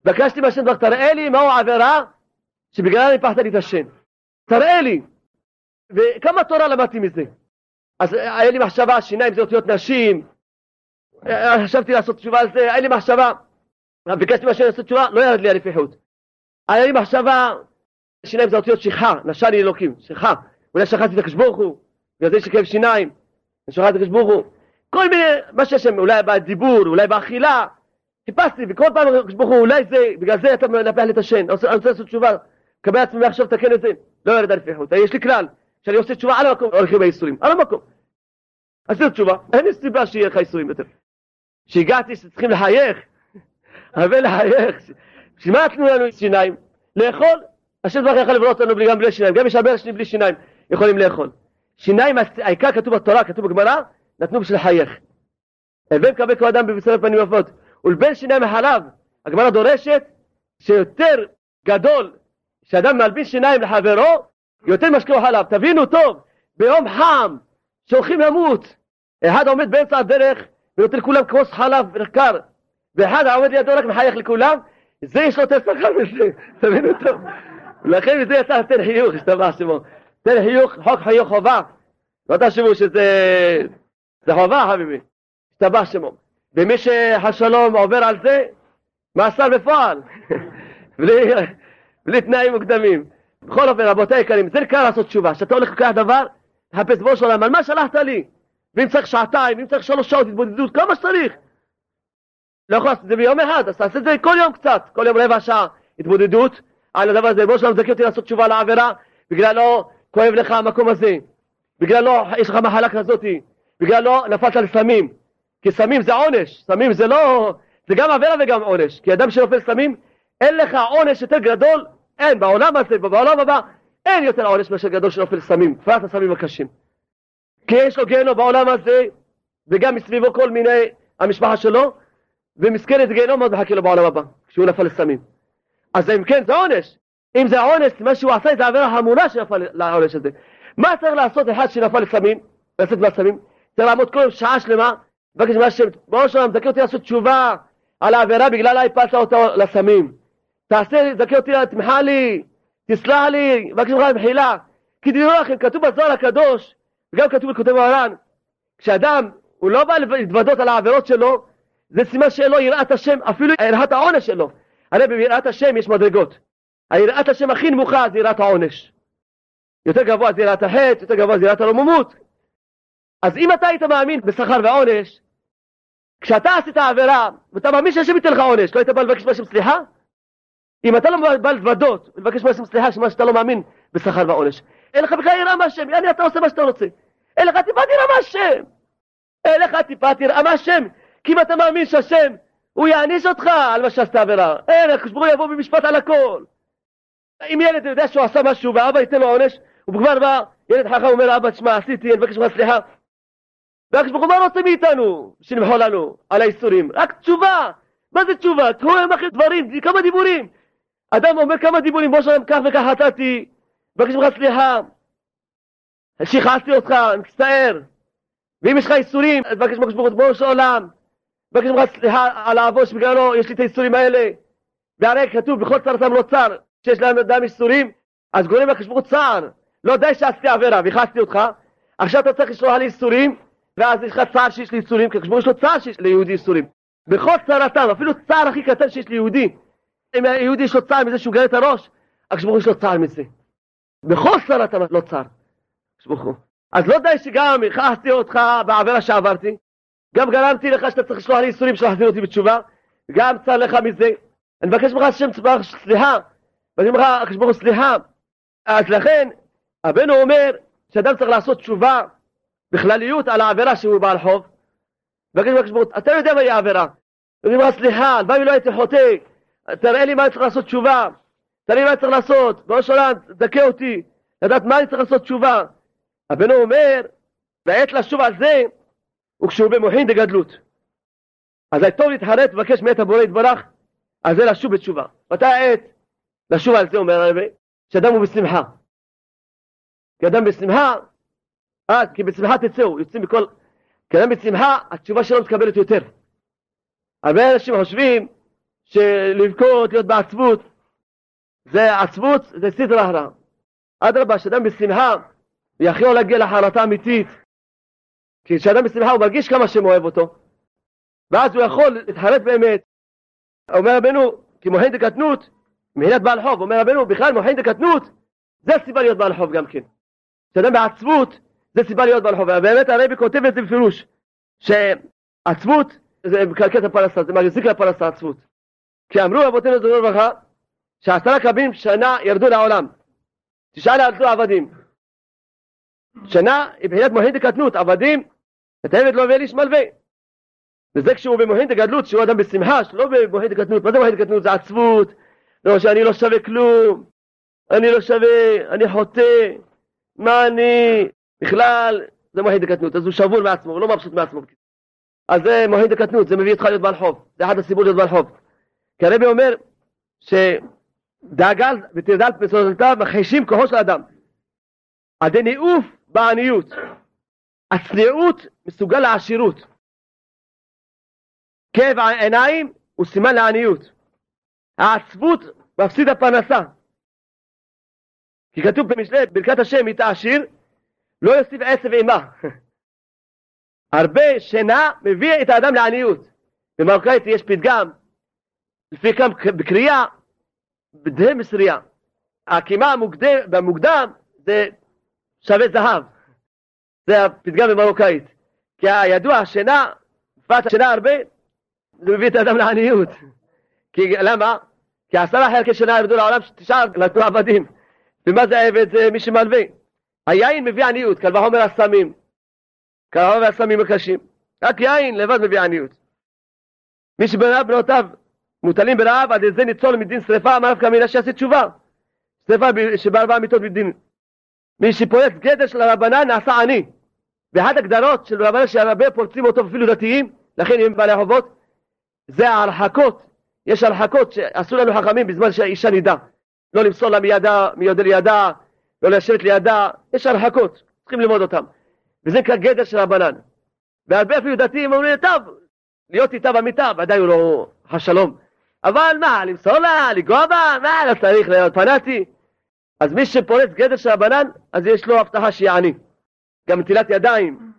בקשתי מהשם דבר, תראה לי מהו העבירה שבגללה ניפחת לי את השן. תראה לי. וכמה תורה למדתי מזה. אז היה לי מחשבה, שיניים זה אותיות נשים, חשבתי לעשות תשובה על זה, אין לי מחשבה. ביקשתי מהשם לעשות תשובה, לא ירד לי הנפיחות. היה לי מחשבה, שיניים זה אותיות שכחה, נשא לי אלוקים, שכחה. אולי שכחתי את הקדוש ברוך הוא, בגלל זה יש לי כאב שיניים, אני שכחתי את הקדוש ברוך הוא. כל מיני, מה שיש שם, אולי בדיבור, אולי באכילה. חיפשתי, וכל פעם הקדוש ברוך הוא, אולי זה, בגלל זה אתה מנפח לי את השן. אני רוצה לעשות תשובה, קבל עצמי עכשיו לתקן את זה. לא ירד הנפיחות. יש לי כלל, כשאני עושה תשובה על המקום, הולכים בייסורים, על המקום. עשיתי תשובה, אין לי סיבה שיהיה לך ייסורים יותר. שהגעתי שצריכים לחייך, הרבה לחייך, בשביל מה נתנו לנו שיניים? לאכול? השם ברוך יכול לבנות אותנו גם בלי שיניים, גם יש הרבה אנשים בלי שיניים יכולים לאכול. שיניים, העיקר כתוב בתורה, כתוב בגמרא, נתנו בשביל לחייך. הווי מקבל כל אדם בבשר פנים יפות, ולבין שיניים החלב, הגמרא דורשת שיותר גדול שאדם מלבין שיניים לחברו, יותר משקה חלב. תבינו טוב, ביום חם, שהולכים למות, אחד עומד באמצע הדרך ונותן לכולם כוס חלב קר, ואחד העומד לידו רק מחייך לכולם, זה יש לו יותר שכר מזה, תבינו טוב. ולכן מזה יצא תן חיוך, השתבח שמו. תן חיוך, חוק חיוך חובה. לא תחשבו שזה... זה חובה חביבי, השתבח שמו. ומי שהשלום עובר על זה, מאסר בפועל. בלי, בלי תנאים מוקדמים. בכל אופן, רבותיי היקרים, זה נקרא לעשות תשובה. כשאתה הולך לקחת דבר, תחפש בו של עולם, על מה שלחת לי? ואם צריך שעתיים, ואם צריך שלוש שעות התבודדות, כמה שצריך. לא יכול לעשות את זה ביום אחד, אז תעשה את זה כל יום קצת, כל יום רבע שעה התבודדות על הדבר הזה. בוא שלום זכה אותי לעשות תשובה לעבירה, בגלל לא כואב לך המקום הזה, בגלל לא יש לך מחלה כזאתי, בגלל לא נפלת לסמים, כי סמים זה עונש, סמים זה לא, זה גם עבירה וגם עונש, כי אדם שנופל סמים, אין לך עונש יותר גדול, אין, בעולם הזה ובעולם הבא, אין יותר עונש מאשר גדול שנופל סמים, בפרט הסמים הקשים. כי יש לו גיהנום בעולם הזה, וגם מסביבו כל מיני, המשפחה שלו, ומסכנת גיהנום מאוד מחכה לו בעולם הבא, כשהוא נפל לסמים. אז אם כן זה עונש, אם זה עונש, מה שהוא עשה זה עבירה המונה שנפל לעונש הזה. מה צריך לעשות אחד שנפל לסמים, לצאת מהסמים? צריך לעמוד כל יום שעה שלמה, מבקש מהשם, בראש שלנו, תזכה אותי לעשות תשובה על העבירה בגלל הפלת אותו לסמים. תעשה, תזכה אותי, תמחה לי, תסלח לי, מבקש ממך במחילה. כי תדעו לכם, כתוב בזוהר הקדוש, וגם כתוב בכותב הר"ן, כשאדם, הוא לא בא להתוודות על העבירות שלו, זה סימן שאין לו יראת השם, אפילו יראת העונש שלו. הרי ביראת השם יש מדרגות. היראת השם הכי נמוכה זה יראת העונש. יותר גבוה זה יראת החטא, יותר גבוה זה יראת הרוממות. אז אם אתה היית מאמין בשכר ועונש, כשאתה עשית עבירה, ואתה מאמין שהשם ייתן לך עונש, לא היית בא לבקש מהשם סליחה? אם אתה לא בא להתוודות, ולבקש מהשם סליחה, שמה שאתה לא מאמין בשכר ועונש, אין לך בכלל יראה מהשם, יעני אתה עושה מה שאתה רוצה. אין לך טיפה תראה מהשם. אין לך טיפה תראה מהשם. כי אם אתה מאמין שהשם, הוא יעניש אותך על מה שעשת עבירה. אין, הקדוש ברוך הוא יבוא במשפט על הכל. אם ילד יודע שהוא עשה משהו ואבא ייתן לו עונש, הוא כבר בא, ילד חכם אומר לאבא, תשמע, עשיתי, אני מבקש ממך סליחה. והקדוש ברוך הוא מה רוצה מאיתנו? שנמחול לנו על האיסורים. רק תשובה. מה זה תשובה? כל היום אחרי דברים, כמה דיבורים. אדם אומר כמה דיבורים, בוא שלום כך וכך חטאתי, מבקש ממך סליחה. שכעסתי אותך, אני מצטער. ואם יש לך איסורים, תבקש ממך ברוך הוא של עולם. מבקש ממך סליחה על העבור שבגללו יש לי את האיסורים האלה. והרי כתוב בכל צרתם לא צר, שיש אדם איסורים, אז גורם לקדוש ברוך הוא צער. לא די שעשיתי עבירה והכעסתי אותך, עכשיו אתה צריך לשלוח לי איסורים, ואז יש לך צער שיש לי איסורים, כי הקדוש ברוך הוא יש לו צער שיש ליהודי איסורים. בכל צרתם, אפילו צער הכי קטן שיש ליהודי, אם היהודי יש לו צער מזה שהוא גרם את הראש, הקדוש ברוך הוא יש לו צער מזה. בכל צרתם לא צער. אז לא די שגם הכעסתי אותך בעבירה שעברתי, גם גרמתי לך שאתה צריך לשלוח לי איסורים של להחזיר אותי בתשובה, גם צר לך מזה. אני מבקש ממך השם סליחה, ואני אומר לך, הקדוש ברוך הוא סליחה. אז לכן, רבנו אומר שאדם צריך לעשות תשובה בכלליות על העבירה שהוא בעל חוב. מבקש ממך, אתה יודע מהי העבירה. אני אומר סליחה, הלוואי ולא הייתי חוטא, תראה לי מה אני צריך לעשות תשובה. תראה לי מה אני צריך לעשות, בראש העולם, תדכא אותי, לדעת מה אני צריך לעשות תשובה. רבנו אומר, והעת לשוב על זה, וכשהוא במוחין דגדלות. אז טוב להתחרט ולבקש מאת הבורא יתברך, על זה לשוב בתשובה. מתי העת לשוב על זה, אומר הרבי, שאדם הוא בשמחה. כי אדם בשמחה, אה, כי בשמחה תצאו, יוצאים מכל... כי אדם בשמחה, התשובה שלו מתקבלת יותר. הרבה אנשים חושבים שלבכות, להיות בעצבות, זה עצבות, זה סדרה הרע. אדרבה, שאדם בשמחה, יכול להגיע לחרטה אמיתית. כי כשאדם בשמחה הוא מרגיש כמה שם אוהב אותו. ואז הוא יכול להתחרט באמת. אומר רבנו, כי מוחין דקטנות, מבחינת בעל חוב, אומר רבנו, בכלל מוחין דקטנות, זה סיבה להיות בעל חוב גם כן. שאדם בעצבות, זה סיבה להיות בעל חוב. ובאמת הרבי כותב את זה בפירוש, שעצבות זה מקלקל את הפרנסה, זה מחזיק לפרנסה עצבות. כי אמרו רבותינו זכרונו לברכה, שעשרה קבים שנה ירדו לעולם. תשעה נעלתו עבדים. שנה היא מבחינת מוחין דקטנות, עבדים, את העבד לא איש מלווה. וזה כשהוא במוחין דגדלות, שהוא אדם בשמחה, שלא במוחין דקטנות. מה זה מוחין דקטנות? זה עצבות, לא שאני לא שווה כלום, אני לא שווה, אני חוטא, מה אני, בכלל, זה מוחין דקטנות. אז הוא שבור מעצמו, הוא לא מבסוט מעצמו. אז זה מוחין דקטנות, זה מביא אותך להיות בעל חוב. זה אחד הסיבות להיות בעל חוב. כי הרבי אומר שדאגל ותרדל פסולותיו מכחישים כוחו של אדם. עדי ניאוף בעניות. הצניעות מסוגל לעשירות. כאב העיניים הוא סימן לעניות. העצבות מפסיד הפרנסה. כי כתוב במשלי ברכת השם איתה עשיר לא יוסיף עשב אימה. הרבה שינה מביא את האדם לעניות. במרוקאית יש פתגם לפי כאן בקריאה בדהה מסרייה. הקימה במוקדם זה שווה זהב. זה הפתגם במרוקאית. כי הידוע שינה, תקופת שינה הרבה, זה מביא את האדם לעניות. כי למה? כי עשרה חלקי שינה ירדו לעולם, תשעה נתנו עבדים. ומה זה עבד? זה מי שמלווה. היין מביא עניות, קל וחומר הסמים. קל וחומר הסמים הקשים. רק יין לבד מביא עניות. מי שבנה בנותיו מוטלים ברעב, עד זה ניצול מדין שרפה, אמר נפקא מינה שיעשה תשובה. שרפה שבארבעה מיטות מדין. מי שפורץ גדר של הרבנן נעשה עני. ואחת הגדרות של רבנן שהרבה פורצים אותו אפילו דתיים, לכן הם בעלי חובות, זה ההרחקות. יש הרחקות שעשו לנו חכמים בזמן שהאישה נידה. לא למסור לה מידה, מיודה לידה, לא לשבת לידה, יש הרחקות, צריכים ללמוד אותם. וזה נקרא גדר של רבנן. והרבה אפילו דתיים אומרים, טוב, להיות איתה במיטה, ודאי הוא לא השלום. אבל מה, למסור לה, לגוע בה, מה, לא צריך להיות פנאטי. אז מי שפורץ גדר של רבנן, אז יש לו הבטחה שיהיה. גם נטילת ידיים,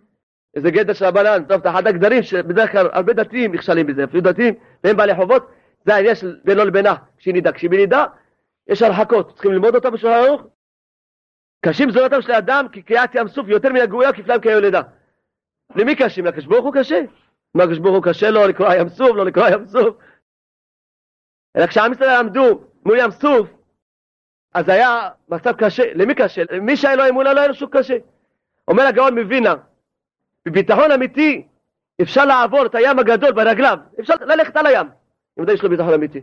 איזה גדר של רבנן, טוב, אחד הגדרים שבדרך כלל הרבה דתיים נכשלים בזה, אפילו דתיים, והם בעלי חובות, זה העניין של בינו לבינה, כשהיא נידה. כשהיא בנידה, יש הרחקות, צריכים ללמוד אותה בשולחן ערוך. קשים זולתם של האדם, כי קריאת ים סוף יותר מן הגאויה כפליים כיולדה. למי קשים? לקדוש ברוך הוא קשה? מה הקדוש ברוך הוא קשה לו לקרוא ים סוף, לא לקרוא ים סוף? אלא כשעם ישראל עמדו מול ים סוף, אז היה מצב קשה. למי קשה? למי שהיה לו אמונה לא היה לו שום קשה. אומר הגאון מווינה, בביטחון אמיתי אפשר לעבור את הים הגדול ברגליו, אפשר ללכת על הים, אם יש לו ביטחון אמיתי.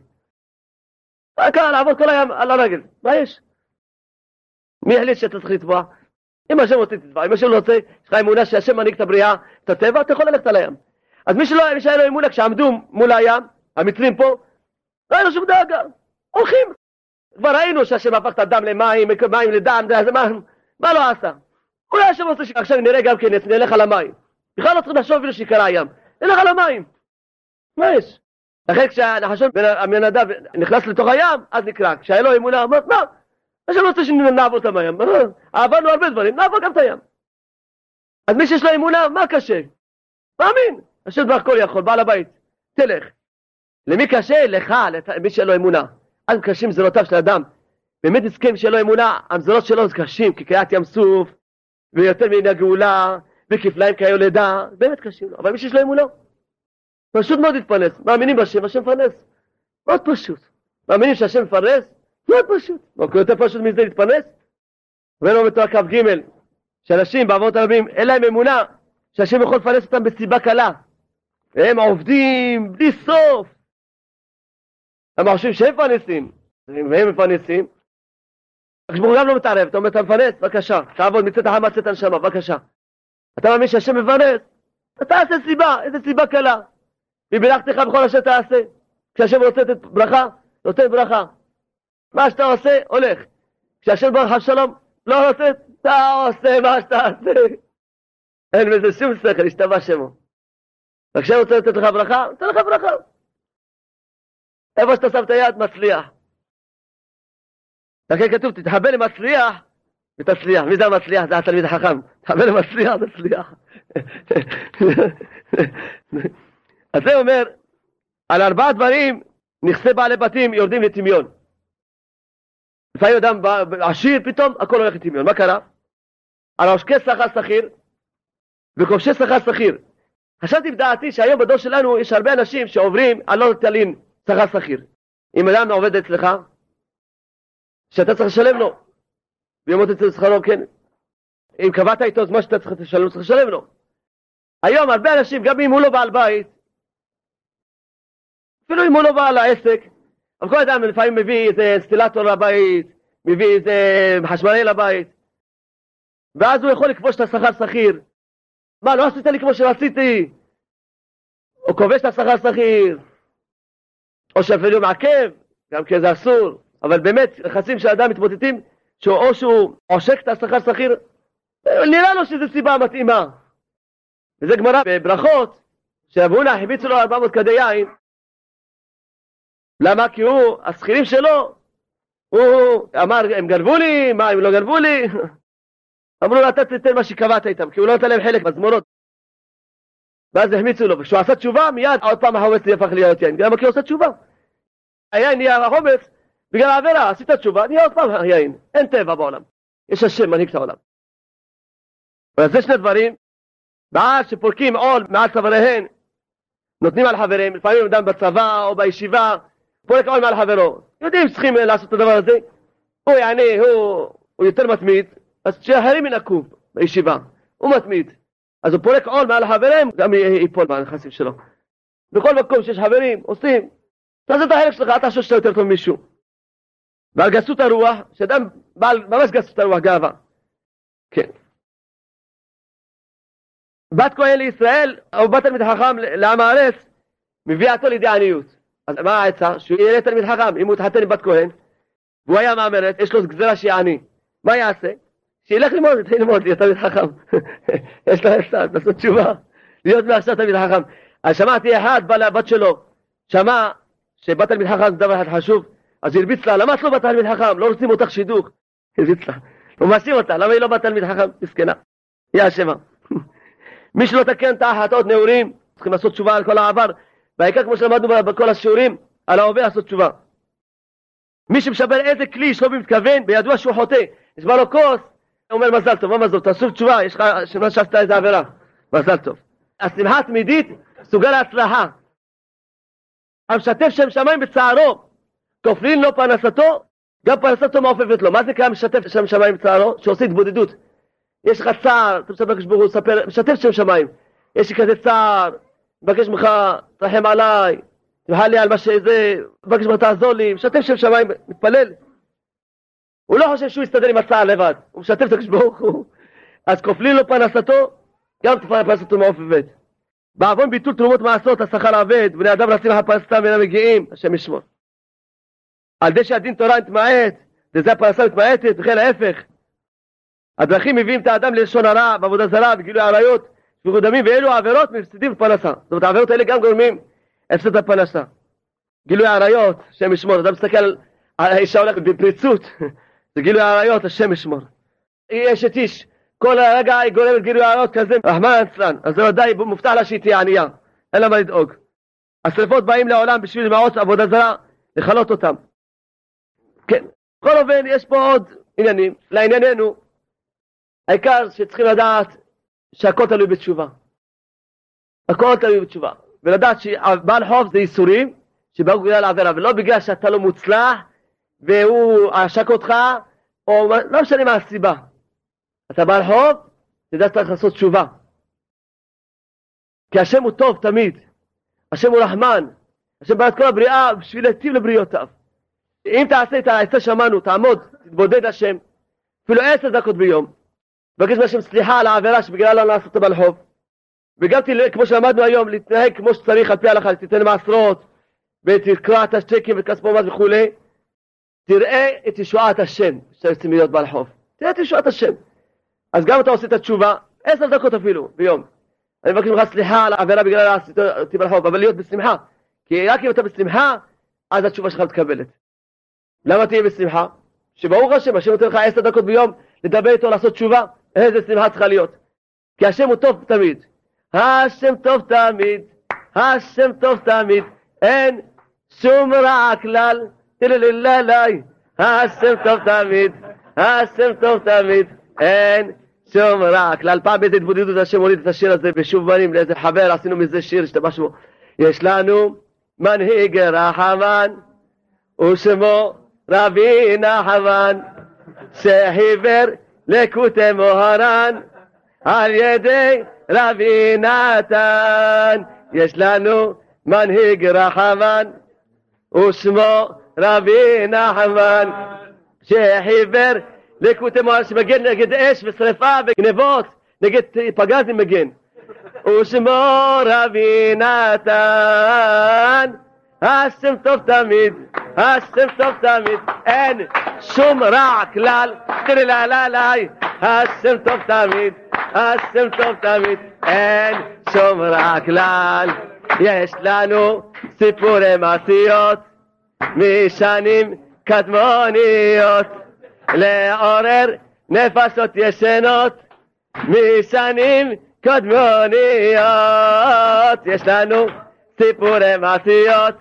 רק לעבור כל הים על הרגל, מה יש? מי החליט שאתה צריך לטבוע? אם השם רוצה תטבע, אם השם לא רוצה, יש לך אמונה שהשם מנהיג את הבריאה, את הטבע, אתה יכול ללכת על הים. אז מי שלא, מי שהיה לו אמונה כשעמדו מול הים, המצרים פה, לא היה לו שום דאגה, הולכים. כבר ראינו שהשם הפך את הדם למים, מים לדם, מה, מה לא עשה? אולי השם רוצה שעכשיו נראה גם כן, נלך על המים. בכלל לא צריך לחשוב אפילו שיקרא הים, נלך על המים. מה יש? לכן כשהנחשון בן המנדב נכנס לתוך הים, אז נקרא. כשהיה לו אמונה, אמר, מה? השם רוצה שנעבור את המים. עברנו הרבה דברים, נעבור גם את הים. אז מי שיש לו אמונה, מה קשה? מאמין. השם דבר כל יכול, בעל הבית, תלך. למי קשה? לך, למי שאין לו אמונה. אז קשים זרועותיו של אדם. באמת מסכם שאין לו אמונה, המזונות שלו זה קשים, כקריעת ים סוף, ויותר מן הגאולה, וכפליים כיולדה, באמת קשים לו. אבל מי שיש לו אמונה, פשוט מאוד להתפרנס. מאמינים בשם, השם מפרנס. מאוד פשוט. מאמינים שהשם מפרנס? מאוד פשוט. מה יותר פשוט מזה להתפרנס? אומר בתור כ"ג, שאנשים בעבודת הרבים אין להם אמונה שהשם יכול לפרנס אותם בסיבה קלה. והם עובדים בלי סוף. הם חושבים שהם מפרנסים, והם מפרנסים. הוא גם לא מתערב, אתה אומר אתה מפרנס, בבקשה, תעבוד מצאת החמה מצאת הנשמה, בבקשה. אתה מאמין שהשם מפרנס? אתה תעשה סיבה, איזה סיבה קלה. וברכתך בכל אשר תעשה. כשהשם רוצה לתת ברכה, נותן ברכה. מה שאתה עושה, הולך. כשהשם ברוך שלום, לא רוצה, אתה עושה מה שאתה עושה. אין בזה שום שכל, השתבע שמו. וכשהוא רוצה לתת לך ברכה, נותן לך ברכה. איפה שאתה שם את היד, מצליח. לכן כתוב, תתחבר למצליח ותצליח. מי זה המצליח? זה התלמיד החכם. תתחבר למצליח, תצליח. אז זה אומר, על ארבעה דברים נכסי בעלי בתים יורדים לטמיון. לפעמים אדם עשיר, פתאום הכל הולך לטמיון. מה קרה? על עושקי שכר שכיר וכובשי שכר שכיר. חשבתי בדעתי שהיום בדור שלנו יש הרבה אנשים שעוברים על לא תלין שכר שכיר. אם אדם עובד אצלך, שאתה צריך לשלם לו, וימות אצל שכרו, כן. אם קבעת איתו אז מה שאתה צריך לשלם, צריך לשלם לו. היום הרבה אנשים, גם אם הוא לא בעל בית, אפילו אם הוא לא בעל העסק, אבל כל אדם לפעמים מביא איזה אינסטילטור לבית, מביא איזה חשמלי לבית, ואז הוא יכול לכבוש את השכר שכיר. מה, לא עשית לי כמו שרציתי? או כובש את השכר שכיר, או שאפילו מעכב, גם כי זה אסור, אבל באמת, נכסים של אדם מתמוטטים, או שהוא עושק את השכר שכיר, נראה לו שזו סיבה מתאימה. וזה גמרא בברכות, שאבונה החביצו לו 400 כדי יין. למה? כי הוא, השכירים שלו, הוא אמר, הם גנבו לי, מה, הם לא גנבו לי? אמרו לו, אתה תיתן מה שקבעת איתם, כי הוא לא נתן להם חלק בזמונות. ואז החמיצו לו, וכשהוא עשה תשובה, מיד עוד פעם החומץ הפך להיות יין. למה? כי הוא עושה תשובה. היין נהיה החומץ בגלל העבירה, עשית תשובה, נהיה עוד פעם יין. אין טבע בעולם. יש השם מנהיג את העולם. אז זה שני דברים, ואז שפורקים עול מעל צוואריהן, נותנים על חברים, לפעמים אדם בצבא או בישיבה, פורק עול מעל חברו. יודעים שצריכים לעשות את הדבר הזה. הוא יעני, הוא, הוא יותר מתמיד, אז שאחרים ינקו בישיבה. הוא מתמיד. אז הוא פורק עול מעל החברים, גם ייפול בנכסים שלו. בכל מקום שיש חברים, עושים, תעשה את החלק שלך, אל תחשוב שאתה יותר טוב ממישהו. ועל גסות הרוח, שאדם בעל ממש גסות הרוח, גאווה. כן. בת כהן לישראל, או בת תלמיד חכם לעם הארץ, מביאה אותו לידי עניות. אז מה העצה? שהוא יהיה תלמיד חכם, אם הוא יתחתן עם בת כהן, והוא היה מהמרת, יש לו גזירה שיהיה עני. מה יעשה? שילך ללמוד, יתחיל ללמוד, להיות תלמיד חכם. יש לו עצה, לעשות תשובה, להיות מעכשיו תלמיד חכם. אז שמעתי אחד, בא לבת שלו, שמע שבת תלמיד חכם זה דבר אחד חשוב, אז הרביץ לה, למה את לא בת תלמיד חכם? לא רוצים אותך שידוך. הרביץ לה. הוא מאשים אותה, למה היא לא בת תלמיד חכם? מסכנה. היא אשמה. מי שלא תקן את ההחלטות נעורים, צריכים לעשות תשובה על כל העבר, והעיקר כמו שלמדנו בכל השיעורים, על ההווה לעשות תשובה. מי שמשבר איזה כלי שלא במתכוון, בידוע שהוא חוטא, נשבר לו כוס, הוא אומר מזל טוב, מה מזל טוב, תעשו תשובה, יש לך, שמה שעשת איזה עבירה, מזל טוב. השמחה התמידית סוגה להצלחה. המשתף שם שמיים בצערו, כופלין לו פרנסתו, גם פרנסתו מעופפת לו. מה זה קרה משתף שם שמיים בצערו? שעושה התבודדות. יש לך צער, אתה מספר כשברוך הוא, ספר, משתף שם שמיים. יש לי כזה צער, מבקש ממך, תרחם עליי, תמחל לי על מה שזה, מבקש ממך תעזור לי, משתף שם שמיים, מתפלל. הוא לא חושב שהוא יסתדר עם הצער לבד, הוא משתף את הקדוש ברוך הוא. אז כופלים לו פרנסתו, גם פרנסתו מעופפת. בעוון ביטול תרומות מעשות, השכר אבד, בני אדם רצים אחר פרנסתם ואינם מגיעים, השם ישמור. על זה שהדין תורה מתמעט, וזה הפרנסה מתמעטת, וכן ההפך. הדרכים מביאים את האדם ללשון הרע, בעבודה זרה, בגילוי עריות, שפיכות דמים, ואלו העבירות מפסידים בפרנסה. זאת אומרת, העבירות האלה גם גורמים הפסד הפרנסה. גילוי עריות, השם ישמור. אדם מסתכל על האישה הולכת בפריצות, זה גילוי עריות, השם ישמור. היא אשת איש, כל רגע היא גורמת גילוי עריות כזה, רחמן אצלן, אז זה ודאי מובטח לה שהיא תהיה ענייה, אין לה מה לדאוג. השרפות באים לעולם בשביל מעוץ עבודה זרה, לכלות אותם. כן, בכל אופן יש פה עוד עניינים, לענייננו, העיקר שצריכים לדעת שהכל תלוי בתשובה. הכל תלוי בתשובה. ולדעת שבעל חוב זה ייסורים שבאו בגלל העבירה, ולא בגלל שאתה לא מוצלח והוא עשק אותך, או לא משנה מה הסיבה. אתה בעל חוב, תדע שאתה צריך לעשות תשובה. כי השם הוא טוב תמיד. השם הוא רחמן. השם ברא כל הבריאה בשביל להיטיב לבריאותיו. אם תעשה את העצה שמענו, תעמוד, תתבודד השם, אפילו עשר דקות ביום, תבקש מהשם סליחה על העבירה שבגללה לא נעשית בעל חוב. וגם תלך, כמו שלמדנו היום, להתנהג כמו שצריך על פי ההלכה, תיתן מעשרות, ותקרא את השטקים ואת כספומט וכולי, תראה את ישועת השם, שאתה רוצים להיות בעל חוב. תראה את ישועת השם. אז גם אתה עושה את התשובה, עשר דקות אפילו, ביום. אני מבקש ממך סליחה על העבירה בגלל אותי בעל חוב, אבל להיות בשמחה. כי רק אם אתה בשמחה, אז התשובה שלך מתקבלת. למה תהיה בשמחה? שברוך השם, השם נותן לך עשר דקות ביום לדבר איתו, לעשות תשובה, איזה שמחה צריכה להיות. כי השם הוא טוב תמיד. השם טוב תמיד, השם טוב תמיד, אין שום רע כלל, תללללי, השם טוב תמיד, השם טוב תמיד, אין שום רע כלל. פעם באיזה התבודדות השם הוליד את השיר הזה בשוב בנים לאיזה חבר, עשינו מזה שיר, השתמשנו. יש לנו מנהיג רחמן, ושמו רבי נחמן, שחיבר לקוטי מוהרן, על ידי רבי נתן. יש לנו מנהיג רחמן, ושמו רבי נחמן, שחיבר לקוטי מוהרן, שמגן נגד אש ושרפה וגנבות, נגד פגזים מגן. ושמו רבי נתן, השם טוב תמיד, השם טוב תמיד, אין שום רע כלל, תראי לה לה לה, השם טוב תמיד, השם טוב תמיד, אין שום רע כלל. יש לנו סיפורי מעשיות משנים קדמוניות, לעורר נפשות ישנות משנים קדמוניות. יש לנו סיפורי מעשיות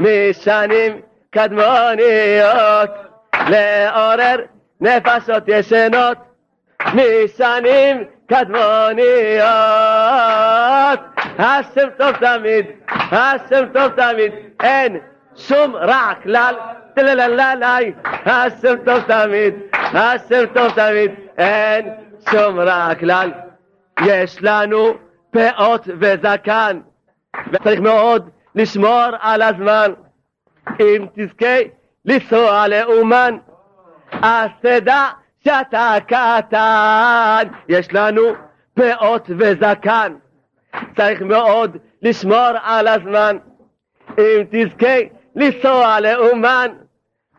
משנים קדמוניות, לעורר נפשות ישנות משנים קדמוניות. השם טוב תמיד, השם טוב תמיד, אין שום רע כלל, טללללי, השם טוב תמיד, השם טוב תמיד, אין שום רע כלל. יש לנו פאות וזקן, וצריך מאוד לשמור על הזמן. אם תזכה לנסוע לאומן, אז תדע שאתה קטן. יש לנו פאות וזקן, צריך מאוד לשמור על הזמן. אם תזכה לנסוע לאומן,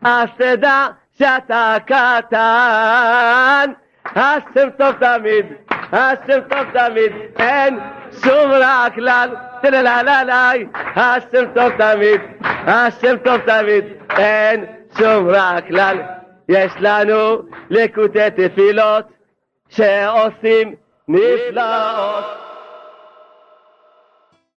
אז תדע שאתה קטן. השם טוב תמיד, השם טוב תמיד, אין שום רע כלל, תללללי, השם טוב תמיד, השם טוב תמיד, אין שום רע כלל. יש לנו לקוטי תפילות שעושים נפלאות.